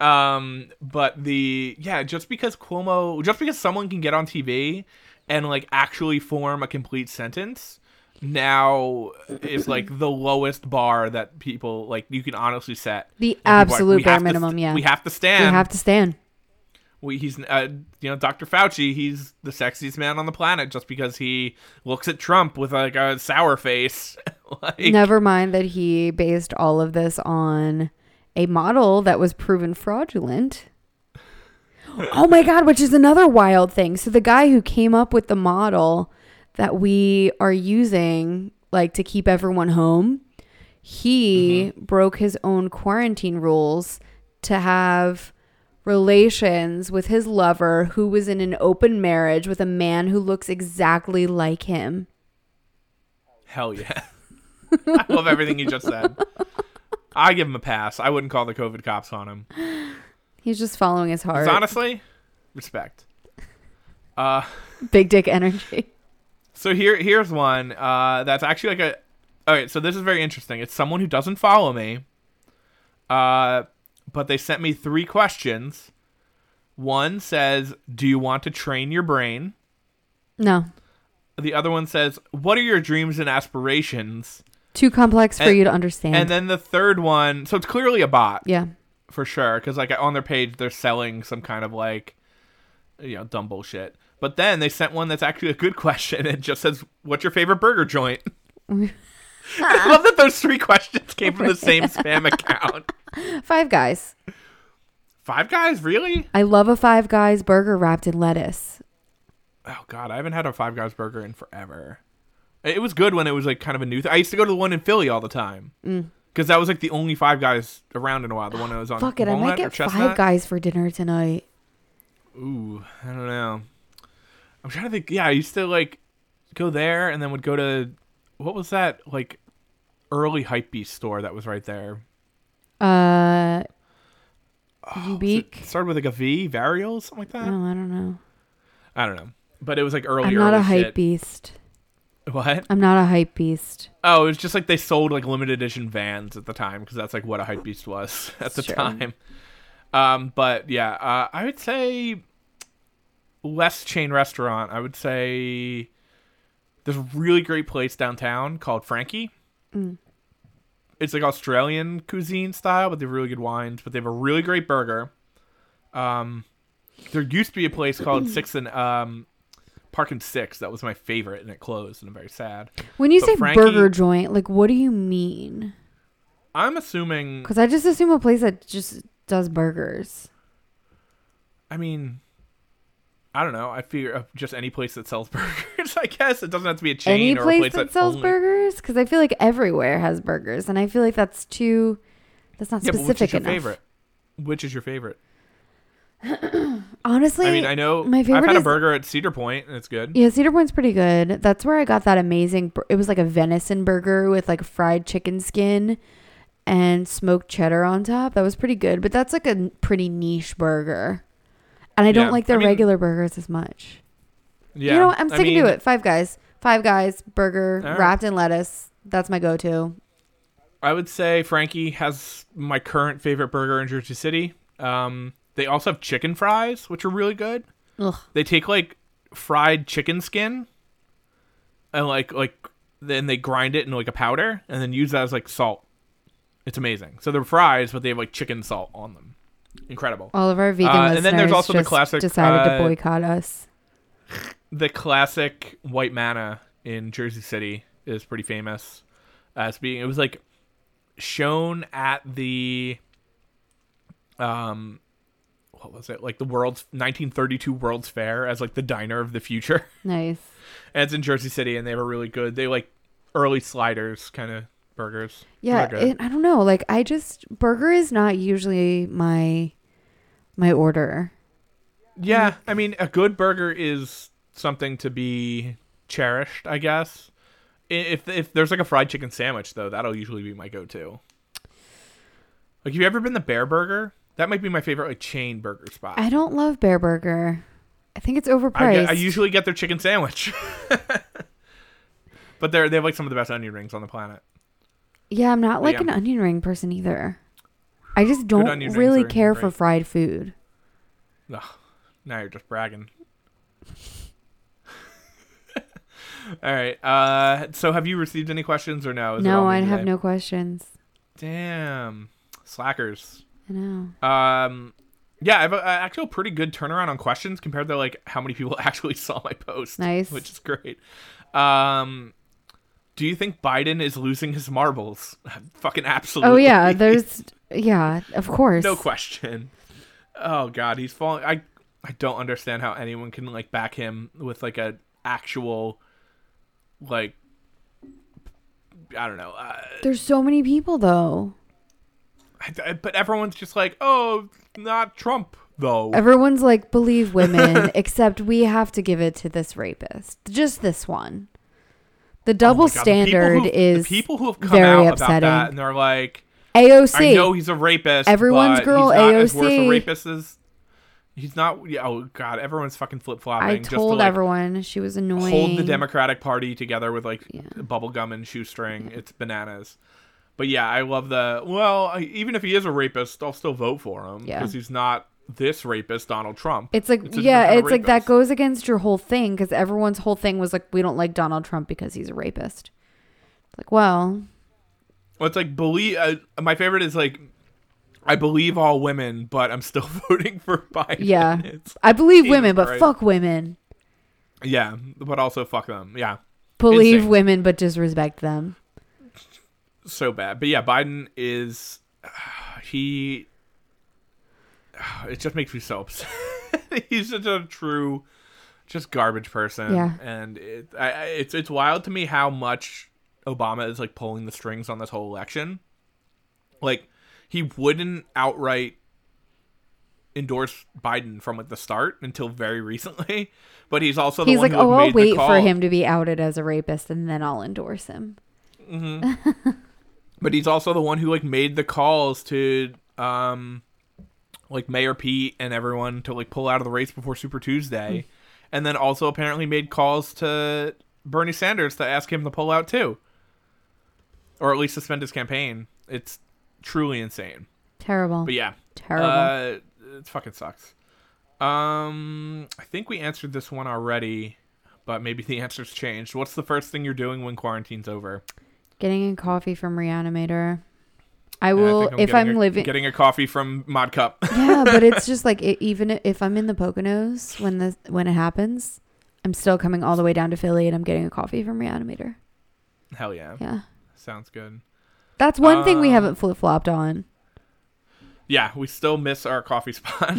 Um, but the yeah, just because Cuomo, just because someone can get on TV and like actually form a complete sentence, now is like the lowest bar that people like you can honestly set. The are like, absolute bare minimum, st- yeah. we have to stand. We have to stand. We, he's uh, you know Dr. Fauci. He's the sexiest man on the planet just because he looks at Trump with like a sour face. like, Never mind that he based all of this on a model that was proven fraudulent. oh my God, which is another wild thing. So, the guy who came up with the model that we are using, like to keep everyone home, he broke his own quarantine rules to have relations with his lover who was in an open marriage with a man who looks exactly like him. Hell yeah. I love everything you just said. I give him a pass. I wouldn't call the COVID cops on him. He's just following his heart. honestly, respect. Uh, Big dick energy. so here here's one uh, that's actually like a. All right, so this is very interesting. It's someone who doesn't follow me, uh, but they sent me three questions. One says, "Do you want to train your brain?" No. The other one says, "What are your dreams and aspirations?" Too complex for And- you to understand. And then the third one, so it's clearly a bot. yeah. for sure because like on their page they're selling some kind of like you know dumb bullshit but then they sent one that's actually a good question it just says what's your favorite burger joint i love that those three questions came from the same spam account Five Guys. five guys really I love a Five Guys burger wrapped in lettuce. oh god i haven't had a five guys burger in forever it was good when it was like kind of a new thing i used to go to the one in philly all the time mm. because that was like the only five guys around in a while the one that was on Fuck it, I might get Five Guys for dinner tonight. Ooh, I don't know. I'm trying to think. Yeah, I used to like go there and then would go to what was that like early hype beast store that was right there. Uh, Ubiq. It started with like a V, Varial, something like that. Oh, I don't know. I don't know, but it was like early. I'm not early a hype shit. beast. What? I'm not a hype beast. Oh, it was just like they sold like limited edition vans at the time because that's like what a hype beast was at the Sure. time. Um, but yeah, uh, I would say less chain restaurant. I would say there's a really great place downtown called Frankie. Mm. It's like Australian cuisine style, but they have really good wines. But they have a really great burger. Um, there used to be a place called Six and um, Park and Six that was my favorite, and it closed, and I'm very sad. When you But say Frankie- burger joint, like what do you mean? I'm assuming. Because I just assume a place that just does burgers. I mean, I don't know. I figure just any place that sells burgers. I guess it doesn't have to be a chain Any or a place place that that sells only... burgers? Because I feel like everywhere has burgers, and I feel like that's too. That's not Yeah, specific which is your enough. favorite? Which is your favorite? Honestly, I mean, I know my favorite. I've had a burger at Cedar Point and it's good. Yeah, Cedar Point's pretty good. That's where I got that amazing. It was like a venison burger with like fried chicken skin and smoked cheddar on top. That was pretty good, but that's like a pretty niche burger. And I don't Yeah, like their I mean- regular burgers as much. Yeah, you know what? I'm I sticking mean, to it. Five Guys. Five Guys burger right. wrapped in lettuce. That's my go-to. I would say Frankie has my current favorite burger in Jersey City. Um, they also have chicken fries, which are really good. Ugh. They take like fried chicken skin and like like then they grind it into like a powder and then use that as like salt. It's amazing. So they're fries, but they have like chicken salt on them. Incredible. All of our vegan Uh, listeners and then there's also the classic, decided uh, to boycott us. the classic white manna in Jersey City is pretty famous as being it was like shown at the um what was it like the world's 1932 World's Fair as like the diner of the future Nice. and it's in Jersey City and they were really good they like early sliders kind of burgers. Yeah, it, I don't know. Like I just burger is not usually my my order. Yeah, I mean, a good burger is something to be cherished, I guess. If if there's like a fried chicken sandwich though, that'll usually be my go-to. Like, have you ever been the Bareburger? That might be my favorite like chain burger spot. I don't love Bareburger. I think it's I, overpriced. get, I usually get their chicken sandwich, but they're they have like some of the best onion rings on the planet. Yeah, I'm not like yeah. an onion ring person either. I just don't really are care for fried food. Ugh, now you're just bragging. All right. Uh, so have you received any questions or no? Is no, I have today? no questions. Damn, slackers. I know. Um, yeah, I have a, a actual pretty good turnaround on questions compared to like how many people actually saw my post. Nice. which is great. Um, do you think Biden is losing his marbles? Fucking absolutely. Oh yeah, there's yeah, of course. no question. Oh god, he's falling. I I don't understand how anyone can like back him with like a actual like I don't know. Uh, There's so many people though. I- I- but everyone's just like, oh, not Trump though. Everyone's like believe women, except we have to give it to this rapist. Just this one. The Oh double the people standard who- is the people who have come very out about upsetting. that and they're like, AOC. I know he's a rapist. Everyone's girl, he's not as worse a rapist as he's not. Oh god, everyone's fucking flip flopping. I just to, told like, everyone she was annoying. hold the Democratic Party together with like Yeah. bubble gum and shoestring. It's bananas. But yeah, I love the. Well, even if he is a rapist, I'll still vote for him Yeah. because he's not this rapist, Donald Trump. It's like It's yeah, kind of it's like that goes against your whole thing because everyone's whole thing was like we don't like Donald Trump because he's a rapist. It's like well, Well, it's like believe. Uh, my favorite is like, I believe all women, but I'm still voting for Biden. Yeah. It's, I believe women, but Christ. fuck women. yeah, but also fuck them. Yeah, Believe Insane. women, but disrespect them. so bad. But yeah, Biden is he. It just makes me so upset. He's such a true, just garbage person. Yeah. and it, I, it's it's wild to me how much Obama is like pulling the strings on this whole election. Like he wouldn't outright endorse Biden from like the start until very recently, but he's also the He's one like, who oh, I'll wait for him to be outed as a rapist, and then I'll endorse him. but he's also the one who like made the calls to um like Mayor Pete and everyone to like pull out of the race before Super Tuesday, and then also apparently made calls to Bernie Sanders to ask him to pull out too, or at least suspend his campaign. It's truly insane. Terrible. But yeah, Terrible. Uh, it fucking sucks. Um, I think we answered this one already, but maybe the answer's changed. What's the first thing you're doing when quarantine's over? Getting a coffee from Reanimator. I Yeah, I will think if I'm a- living. getting a coffee from Mod Cup. yeah, but it's just like it, even if I'm in the Poconos when the when it happens, I'm still coming all the way down to Philly and I'm getting a coffee from Reanimator. Hell yeah. Yeah, Sounds good. that's one thing we Um, haven't flip flopped on. Yeah, we still miss our coffee spot.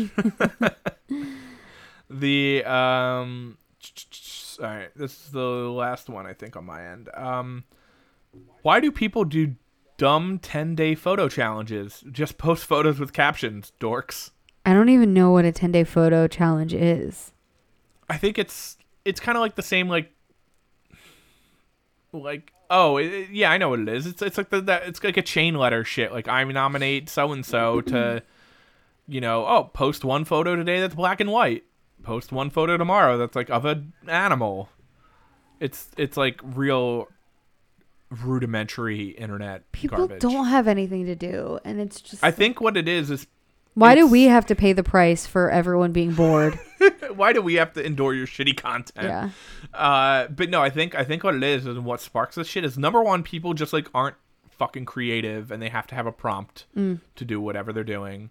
the um all right, this is the last one I think on my end. Um why do people do dumb 10-day photo challenges? Just post photos with captions, dorks. I don't even know what a 10 day photo challenge is. I think it's it's kind of like the same like like oh it- yeah I know what it is. It's it's like the that it's like a chain letter shit. Like I nominate so and so to you know oh post one photo today that's black and white. Post one photo tomorrow that's like of an animal. It's it's like real rudimentary internet People garbage. don't have anything to do, and it's just. I think what it is is why do we have to pay the price for everyone being bored? why do we have to endure your shitty content? yeah, Uh, but no, I think I think what it is and what sparks this shit is number one, people just like aren't fucking creative and they have to have a prompt Mm. to do whatever they're doing.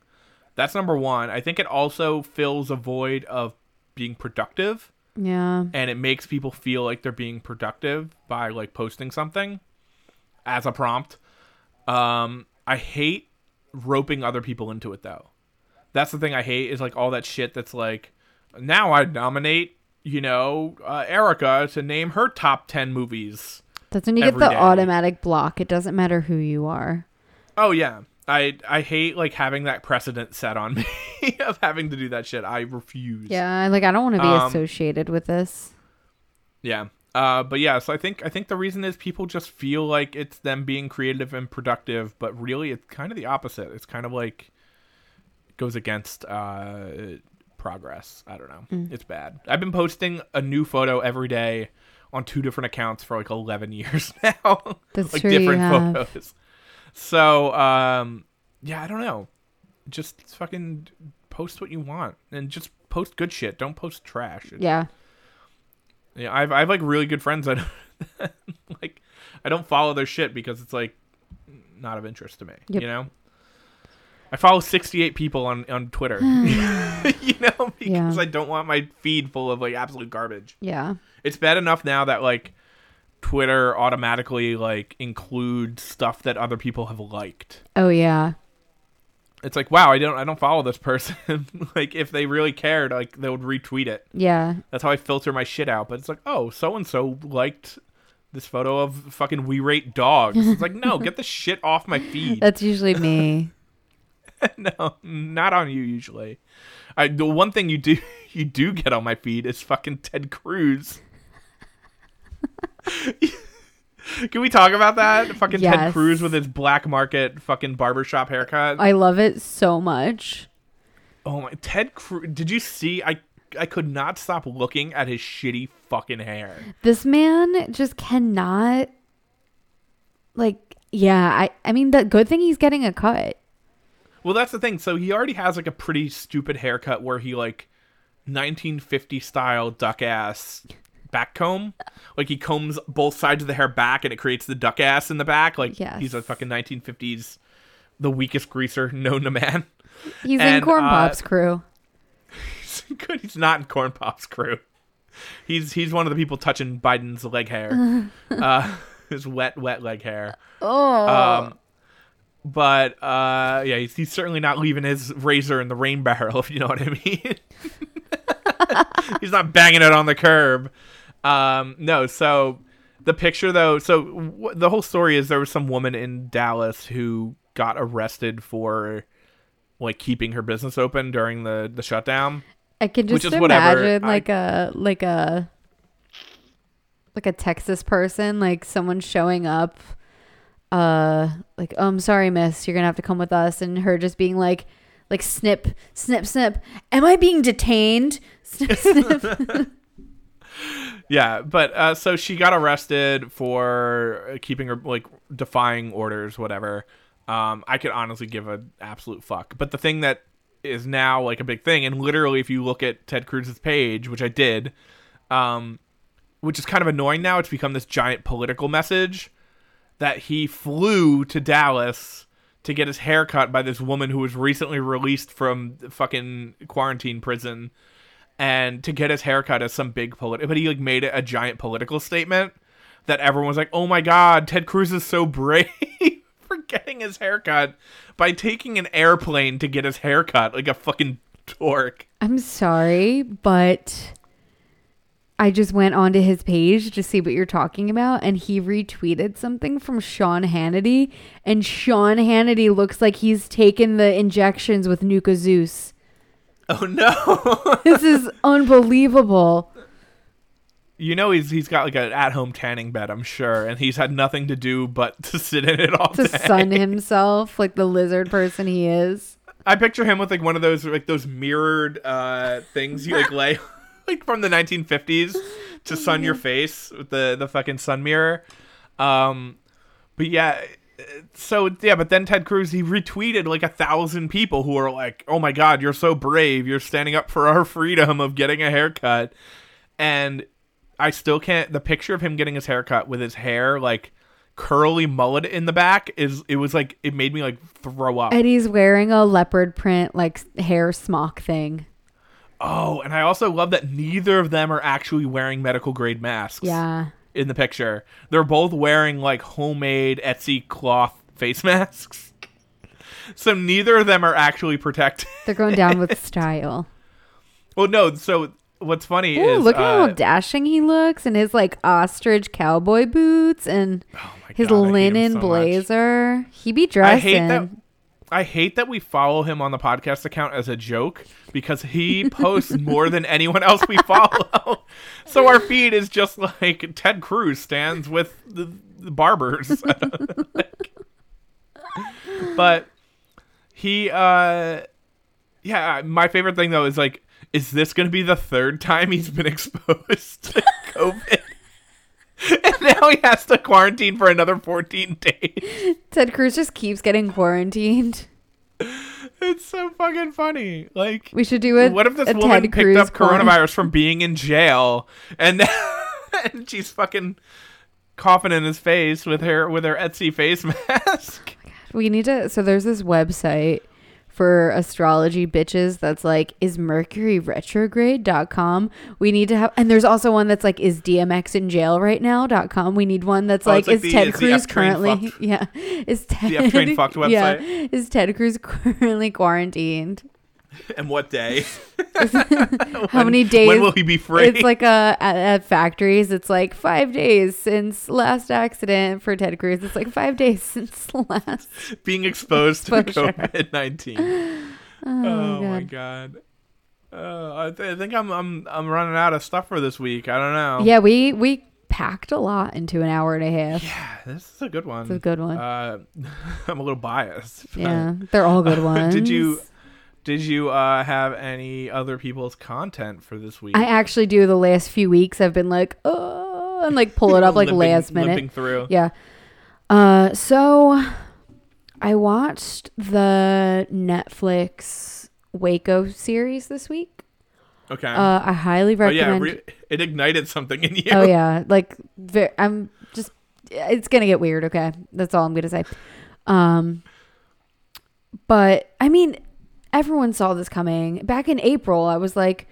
That's number one. I think it also fills a void of being productive yeah. and it makes people feel like they're being productive by like posting something as a prompt. Um, I hate roping other people into it though. That's the thing I hate is like all that shit that's like now I nominate, you know, uh, Erica to name her top 10 movies. That's when you get the day. automatic block. It doesn't matter who you are. Oh yeah. I I hate like having that precedent set on me of having to do that shit. I refuse. Yeah, like I don't want to be Um, associated with this. Yeah. Uh, but yeah, so I think I think the reason is people just feel like it's them being creative and productive, but really it's kind of the opposite. It's kind of like it goes against uh, progress. I don't know. Mm. It's bad. I've been posting a new photo every day on two different accounts for like 11 years now. That's like true, different photos. So, um, yeah, I don't know. Just fucking post what you want and just post good shit. Don't post trash. Yeah. Yeah, I've I've like really good friends that like I don't follow their shit because it's like not of interest to me. Yep. You know. I follow 68 people on on Twitter. you know, because Yeah. I don't want my feed full of like absolute garbage. Yeah. It's bad enough now that like Twitter automatically like includes stuff that other people have liked. Oh yeah. It's like, wow, I don't I don't follow this person. like if they really cared, like they would retweet it. Yeah. That's how I filter my shit out. But it's like, oh, so and so liked this photo of fucking we rate dogs. It's like, no, get the shit off my feed. That's usually me. no, not on you usually. I the one thing you do you do get on my feed is fucking Ted Cruz. Can we talk about that? Fucking Ted Cruz with his black market fucking barbershop haircut. I love it so much. oh my Ted Cruz did you see I I could not stop looking at his shitty fucking hair. This man just cannot like yeah, I I mean the good thing he's getting a cut. Well, that's the thing. So he already has like a pretty stupid haircut where he like 1950 style duck ass back comb. Like he combs both sides of the hair back and it creates the duck ass in the back. Like Yes. he's a fucking 1950s the weakest greaser known to man. He's in And, Corn uh, Pops crew. He's good. He's not in Corn Pop's crew. He's he's one of the people touching Biden's leg hair. uh his wet wet leg hair. Oh. Um, but uh, yeah, he's, he's certainly not leaving his razor in the rain barrel, if you know what I mean. he's not banging it on the curb. Um, no, so the picture though, so w- the whole story is there was some woman in Dallas who got arrested for like keeping her business open during the the shutdown. I can just is whatever. imagine I- like a like a like a Texas person, like someone showing up uh like, oh, I'm sorry, miss, you're gonna have to come with us and her just being like like snip, snip, snip. Am I being detained? Snip, snip. Yeah, but uh, so she got arrested for keeping her like defying orders, whatever. Um, I could honestly give an absolute fuck. But the thing that is now like a big thing, and literally, if you look at Ted Cruz's page, which I did, um, which is kind of annoying now, it's become this giant political message that he flew to Dallas to get his hair cut by this woman who was recently released from fucking quarantine prison and to get his haircut as some big political but he like made it a giant political statement that everyone was like oh my god ted cruz is so brave for getting his haircut by taking an airplane to get his haircut like a fucking dork I'm sorry, but I just went onto his page to see what you're talking about, and he retweeted something from Sean Hannity, and Sean Hannity looks like he's taken the injections with Nuka Zeus. oh no This is unbelievable. you know he's he's got like an at-home tanning bed i'm sure and he's had nothing to do but to sit in it all To day sun himself like the lizard person he is. I picture him with like one of those like those mirrored uh things you like lay like from the 1950s to sun your face with the the fucking sun mirror. Um but yeah, so yeah, but then Ted Cruz he retweeted like a thousand people who are like, "Oh my god, you're so brave. You're standing up for our freedom of getting a haircut." And I still can't the picture of him getting his haircut with his hair like curly mullet in the back is it was like it made me like throw up. And he's wearing a leopard print like hair smock thing. Oh, and I also love that neither of them are actually wearing medical grade masks. Yeah. In the picture, they're both wearing like homemade Etsy cloth face masks. So neither of them are actually protected. They're going down with style. Well, no. So what's funny Ooh, is look at uh, how dashing he looks and his like ostrich cowboy boots and oh his God, I hate him linen so much. blazer. He be I dressing. hate that. I hate that we follow him on the podcast account as a joke because he posts more than anyone else we follow. so our feed is just like Ted Cruz stands with the, the barbers. but he, uh, yeah, my favorite thing though is like, is this going to be the third time he's been exposed to COVID? and now he has to quarantine for another 14 days. Ted Cruz just keeps getting quarantined. It's so fucking funny. Like, We should do it. what if this woman Ted picked Cruz up quarant- coronavirus from being in jail, and, and she's fucking coughing in his face with her with her Etsy face mask? Oh we need to. So there's this website for astrology bitches that's like is mercury retrograde.com we need to have and there's also one that's like is dmx in jail right now.com we need one that's Oh, like, like is the- ted the cruz currently fucked- yeah. Is ted the F-Train fucked yeah. website. is ted cruz currently quarantined And what day? how many days When will he be free? it's like uh at, at factories it's like five days since last accident for ted cruz it's like five days since last being exposed to COVID nineteen. Oh, my god. Uh, I, th- I think I'm I'm I'm running out of stuff for this week. I don't know. yeah we we packed a lot into an hour and a half Yeah, this is a good one. It's a good one. Uh, I'm a little biased. yeah they're all good ones Did you did you uh, have any other people's content for this week? i actually do the last few weeks i've been like oh and like pull it up like Limping- last minute through. yeah uh so i watched the netflix waco series this week Okay. uh i highly recommend. oh yeah, re- it ignited something in you. Oh yeah, like ve- I'm just it's going to get weird, okay? That's all I'm going to say. Um but I mean everyone saw this coming. Back in April, I was like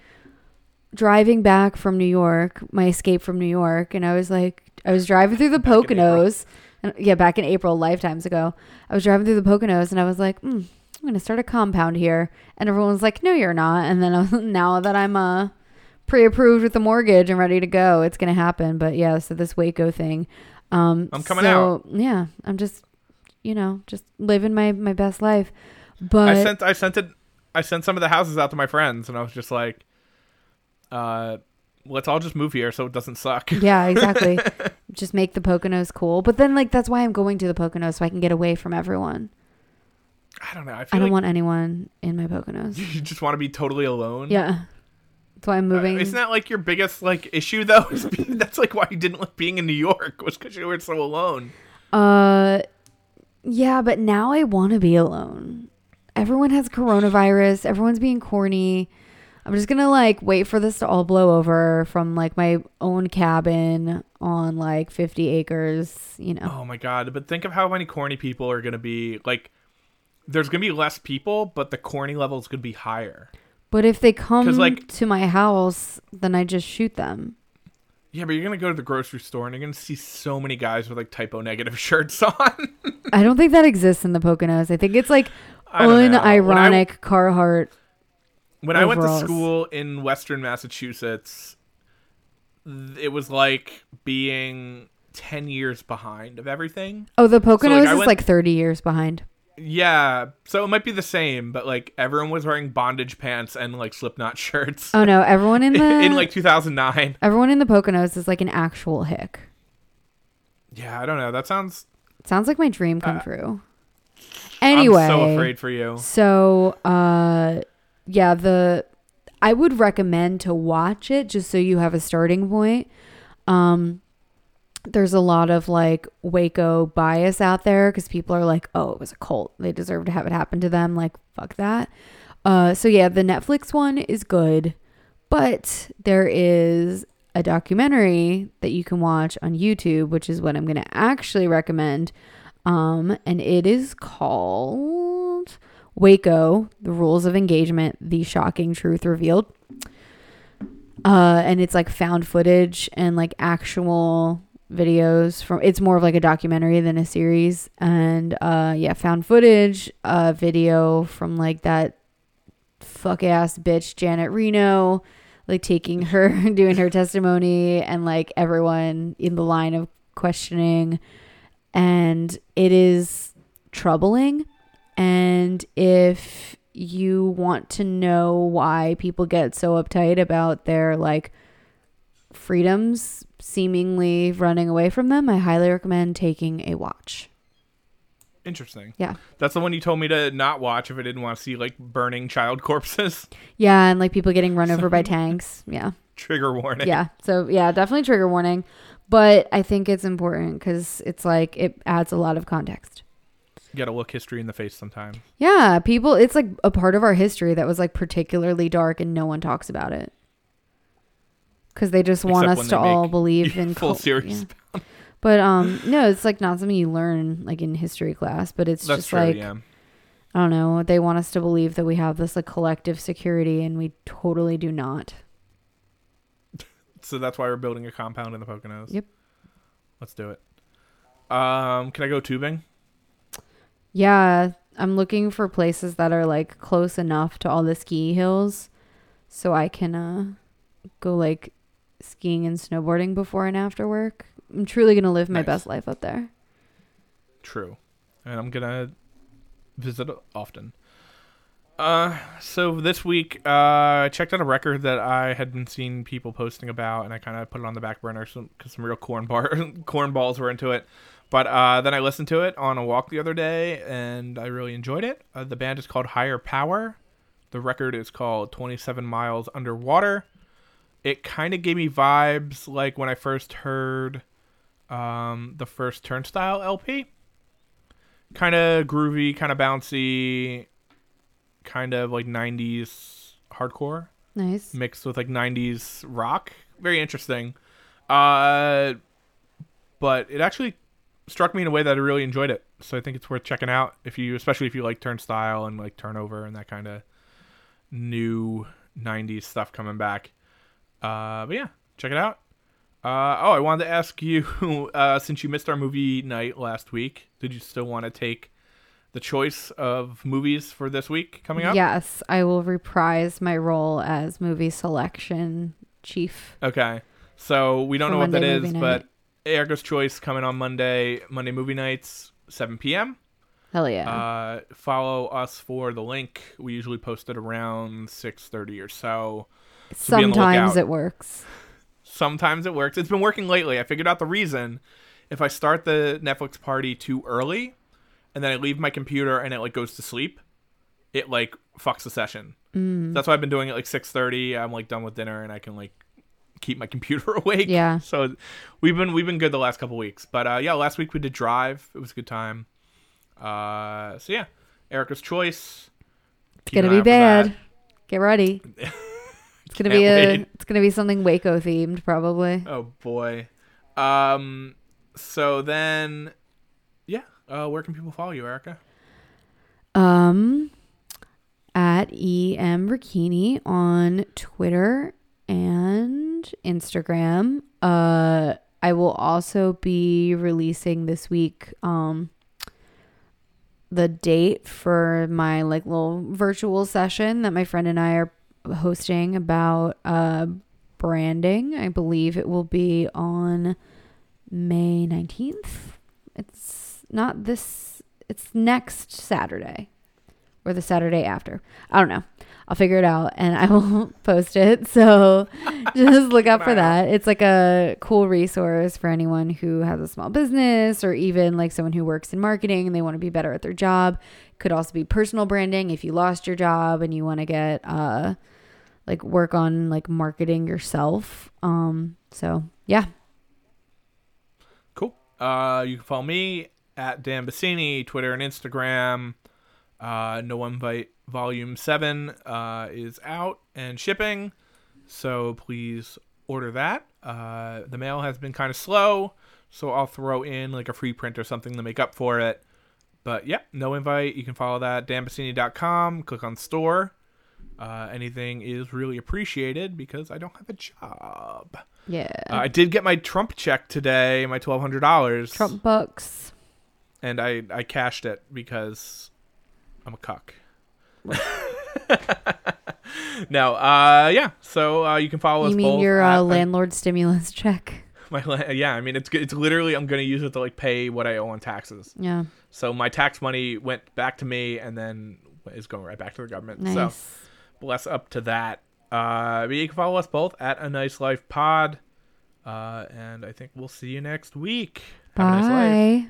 driving back from New York, my escape from New York, and I was like I was driving through the Back Poconos. And, yeah, back in April, lifetimes ago. I was driving through the Poconos and I was like, mm, I'm going to start a compound here. And everyone was like, no, you're not. And then I was, now that I'm uh, pre-approved with the mortgage and ready to go, it's going to happen. But yeah, so this Waco thing. Um, I'm coming so, Yeah, I'm just, you know, just living my, my best life. But I sent I sent it I sent some of the houses out to my friends and I was just like uh let's all just move here so it doesn't suck. yeah, exactly. just make the Poconos cool. But then like that's why I'm going to the Poconos so I can get away from everyone. I don't know. I I don't like want anyone in my Poconos. you just want to be totally alone. Yeah. That's why I'm Uh, moving. isn't that like your biggest like issue though? Being- That's like why you didn't like being in New York was because you were so alone. Uh, yeah, but now I want to be alone. Everyone has coronavirus. Everyone's being corny. I'm just gonna like wait for this to all blow over from like my own cabin on like 50 acres. You know. Oh my god! But think of how many corny people are gonna be. Like, there's gonna be less people, but the corny level is gonna be higher. But if they come like- to my house, then I just shoot them. Yeah, but you're gonna go to the grocery store and you're gonna see so many guys with like Type O Negative shirts on. I don't think that exists in the Poconos. I think it's like Don't. When I- unironic Carhartt. When I went to school in Western Massachusetts, it was like being 10 years behind of everything. Oh, the Poconos I is went- like 30 years behind. Yeah, so it might be the same, but like everyone was wearing bondage pants and like Slipknot shirts Oh no, everyone in the in like 2009. everyone in the Poconos is like an actual hick. Yeah, I don't know. That sounds. Sounds like my dream come Uh, true. Anyway, I'm so afraid for you. So, uh, yeah, the I would recommend to watch it just so you have a starting point. Um, there's a lot of like Waco bias out there because people are like, "Oh, it was a cult; they deserve to have it happen to them." Like, fuck that. Uh, so yeah, the Netflix one is good, but there is a documentary that you can watch on YouTube, which is what I'm going to actually recommend. Um, and it is called Waco: The Rules of Engagement: The Shocking Truth Revealed. Uh, and it's like found footage and like actual videos from. It's more of like a documentary than a series, and uh, yeah, found footage, uh, video from like that fuck ass bitch Janet Reno, like taking her doing her testimony and like everyone in the line of questioning and it is troubling and if you want to know why people get so uptight about their like freedoms seemingly running away from them, I highly recommend taking a watch. Interesting. Yeah. That's the one you told me to not watch if I didn't want to see like burning child corpses. Yeah, and like people getting run over by tanks. Yeah. Trigger warning. Yeah. So, yeah, definitely trigger warning. But I think it's important because it's like it adds a lot of context. You gotta look history in the face sometimes. Yeah, people, it's like a part of our history that was like particularly dark and no one talks about it. Because they just want Except us to all believe in full cult- series. yeah. But um, no, it's like not something you learn like in history class. But it's That's just true. like yeah. I don't know. They want us to believe that we have this like collective security, and we totally do not. So that's why we're building a compound in the Poconos. Yep. Let's do it. Um, can I go tubing? Yeah, I'm looking for places that are like close enough to all the ski hills, so I can uh go like skiing and snowboarding before and after work. I'm truly gonna live my Nice. best life up there. True. And I'm gonna visit often. Uh, so this week, uh, I checked out a record that I had been seeing people posting about, and I kind of put it on the back burner because some real corn bar cornballs were into it. But uh, then I listened to it on a walk the other day, and I really enjoyed it. Uh, the band is called Higher Power. The record is called 27 Miles Underwater. It kind of gave me vibes like when I first heard um, the first Turnstile LP kind of groovy, kind of bouncy, kind of like 90s hardcore Nice. mixed with like 90s rock. Very interesting. Uh but it actually struck me in a way that I really enjoyed it. So I think it's worth checking out if you especially if you like Turnstile and like Turnover and that kind of new 90s stuff coming back. Uh but yeah, check it out. Uh, oh, I wanted to ask you, uh, since you missed our movie night last week, did you still want to take the choice of movies for this week coming up? Yes, I will reprise my role as movie selection chief. Okay. So we don't know what that is, Monday movie but night. Erica's Choice coming on Monday, Monday movie nights, 7 p.m. Hell yeah. Uh, follow us for the link. We usually post it around 6.30 or so. so be on the Sometimes it works. Sometimes it works. It's been working lately. I figured out the reason. If I start the Netflix party too early and then I leave my computer and it like goes to sleep, it like fucks the session. Mm. That's why I've been doing it like 6:30. I'm like done with dinner and I can like keep my computer awake. Yeah. So we've been we've been good the last couple weeks. But uh yeah, last week we did Drive. It was a good time. Uh so yeah, Erica's choice. It's Keep gonna be bad. Get ready. It's gonna be a. wait. It's gonna be something Waco themed, probably. Oh boy. Um so then uh where can people follow you, Erica? Um, at em Ricchini on Twitter and Instagram. Uh, I will also be releasing this week. Um, the date for my like little virtual session that my friend and I are hosting about uh branding. I believe it will be on May 19th. It's not this it's next Saturday or the Saturday after. I don't know. I'll figure it out and I will post it. So just look out for that. It's like a cool resource for anyone who has a small business or even like someone who works in marketing and they want to be better at their job. Could also be personal branding if you lost your job and you want to get uh like work on like marketing yourself. Um so yeah. Cool. Uh, you can follow me at Dan Bassini, Twitter and Instagram. Uh, no Invite Volume 7 uh, is out and shipping, so please order that. Uh, the mail has been kind of slow, so I'll throw in like a free print or something to make up for it. But yeah, no invite. You can follow that danbassini.com. Click on store. Uh, anything is really appreciated because I don't have a job. Yeah. Uh, I did get my Trump check today, my twelve hundred dollars, Trump bucks. And I I cashed it because I'm a cuck. no, uh, yeah. So uh, you can follow us. You mean both your at- uh, landlord stimulus check? My la- yeah, I mean it's it's literally I'm gonna use it to like pay what I owe on taxes. Yeah. So my tax money went back to me and then is going right back to the government. Nice. So bless up to that. Uh, but you can follow us both at a nice life pod. Uh, and I think we'll see you next week. Have a nice life. Bye.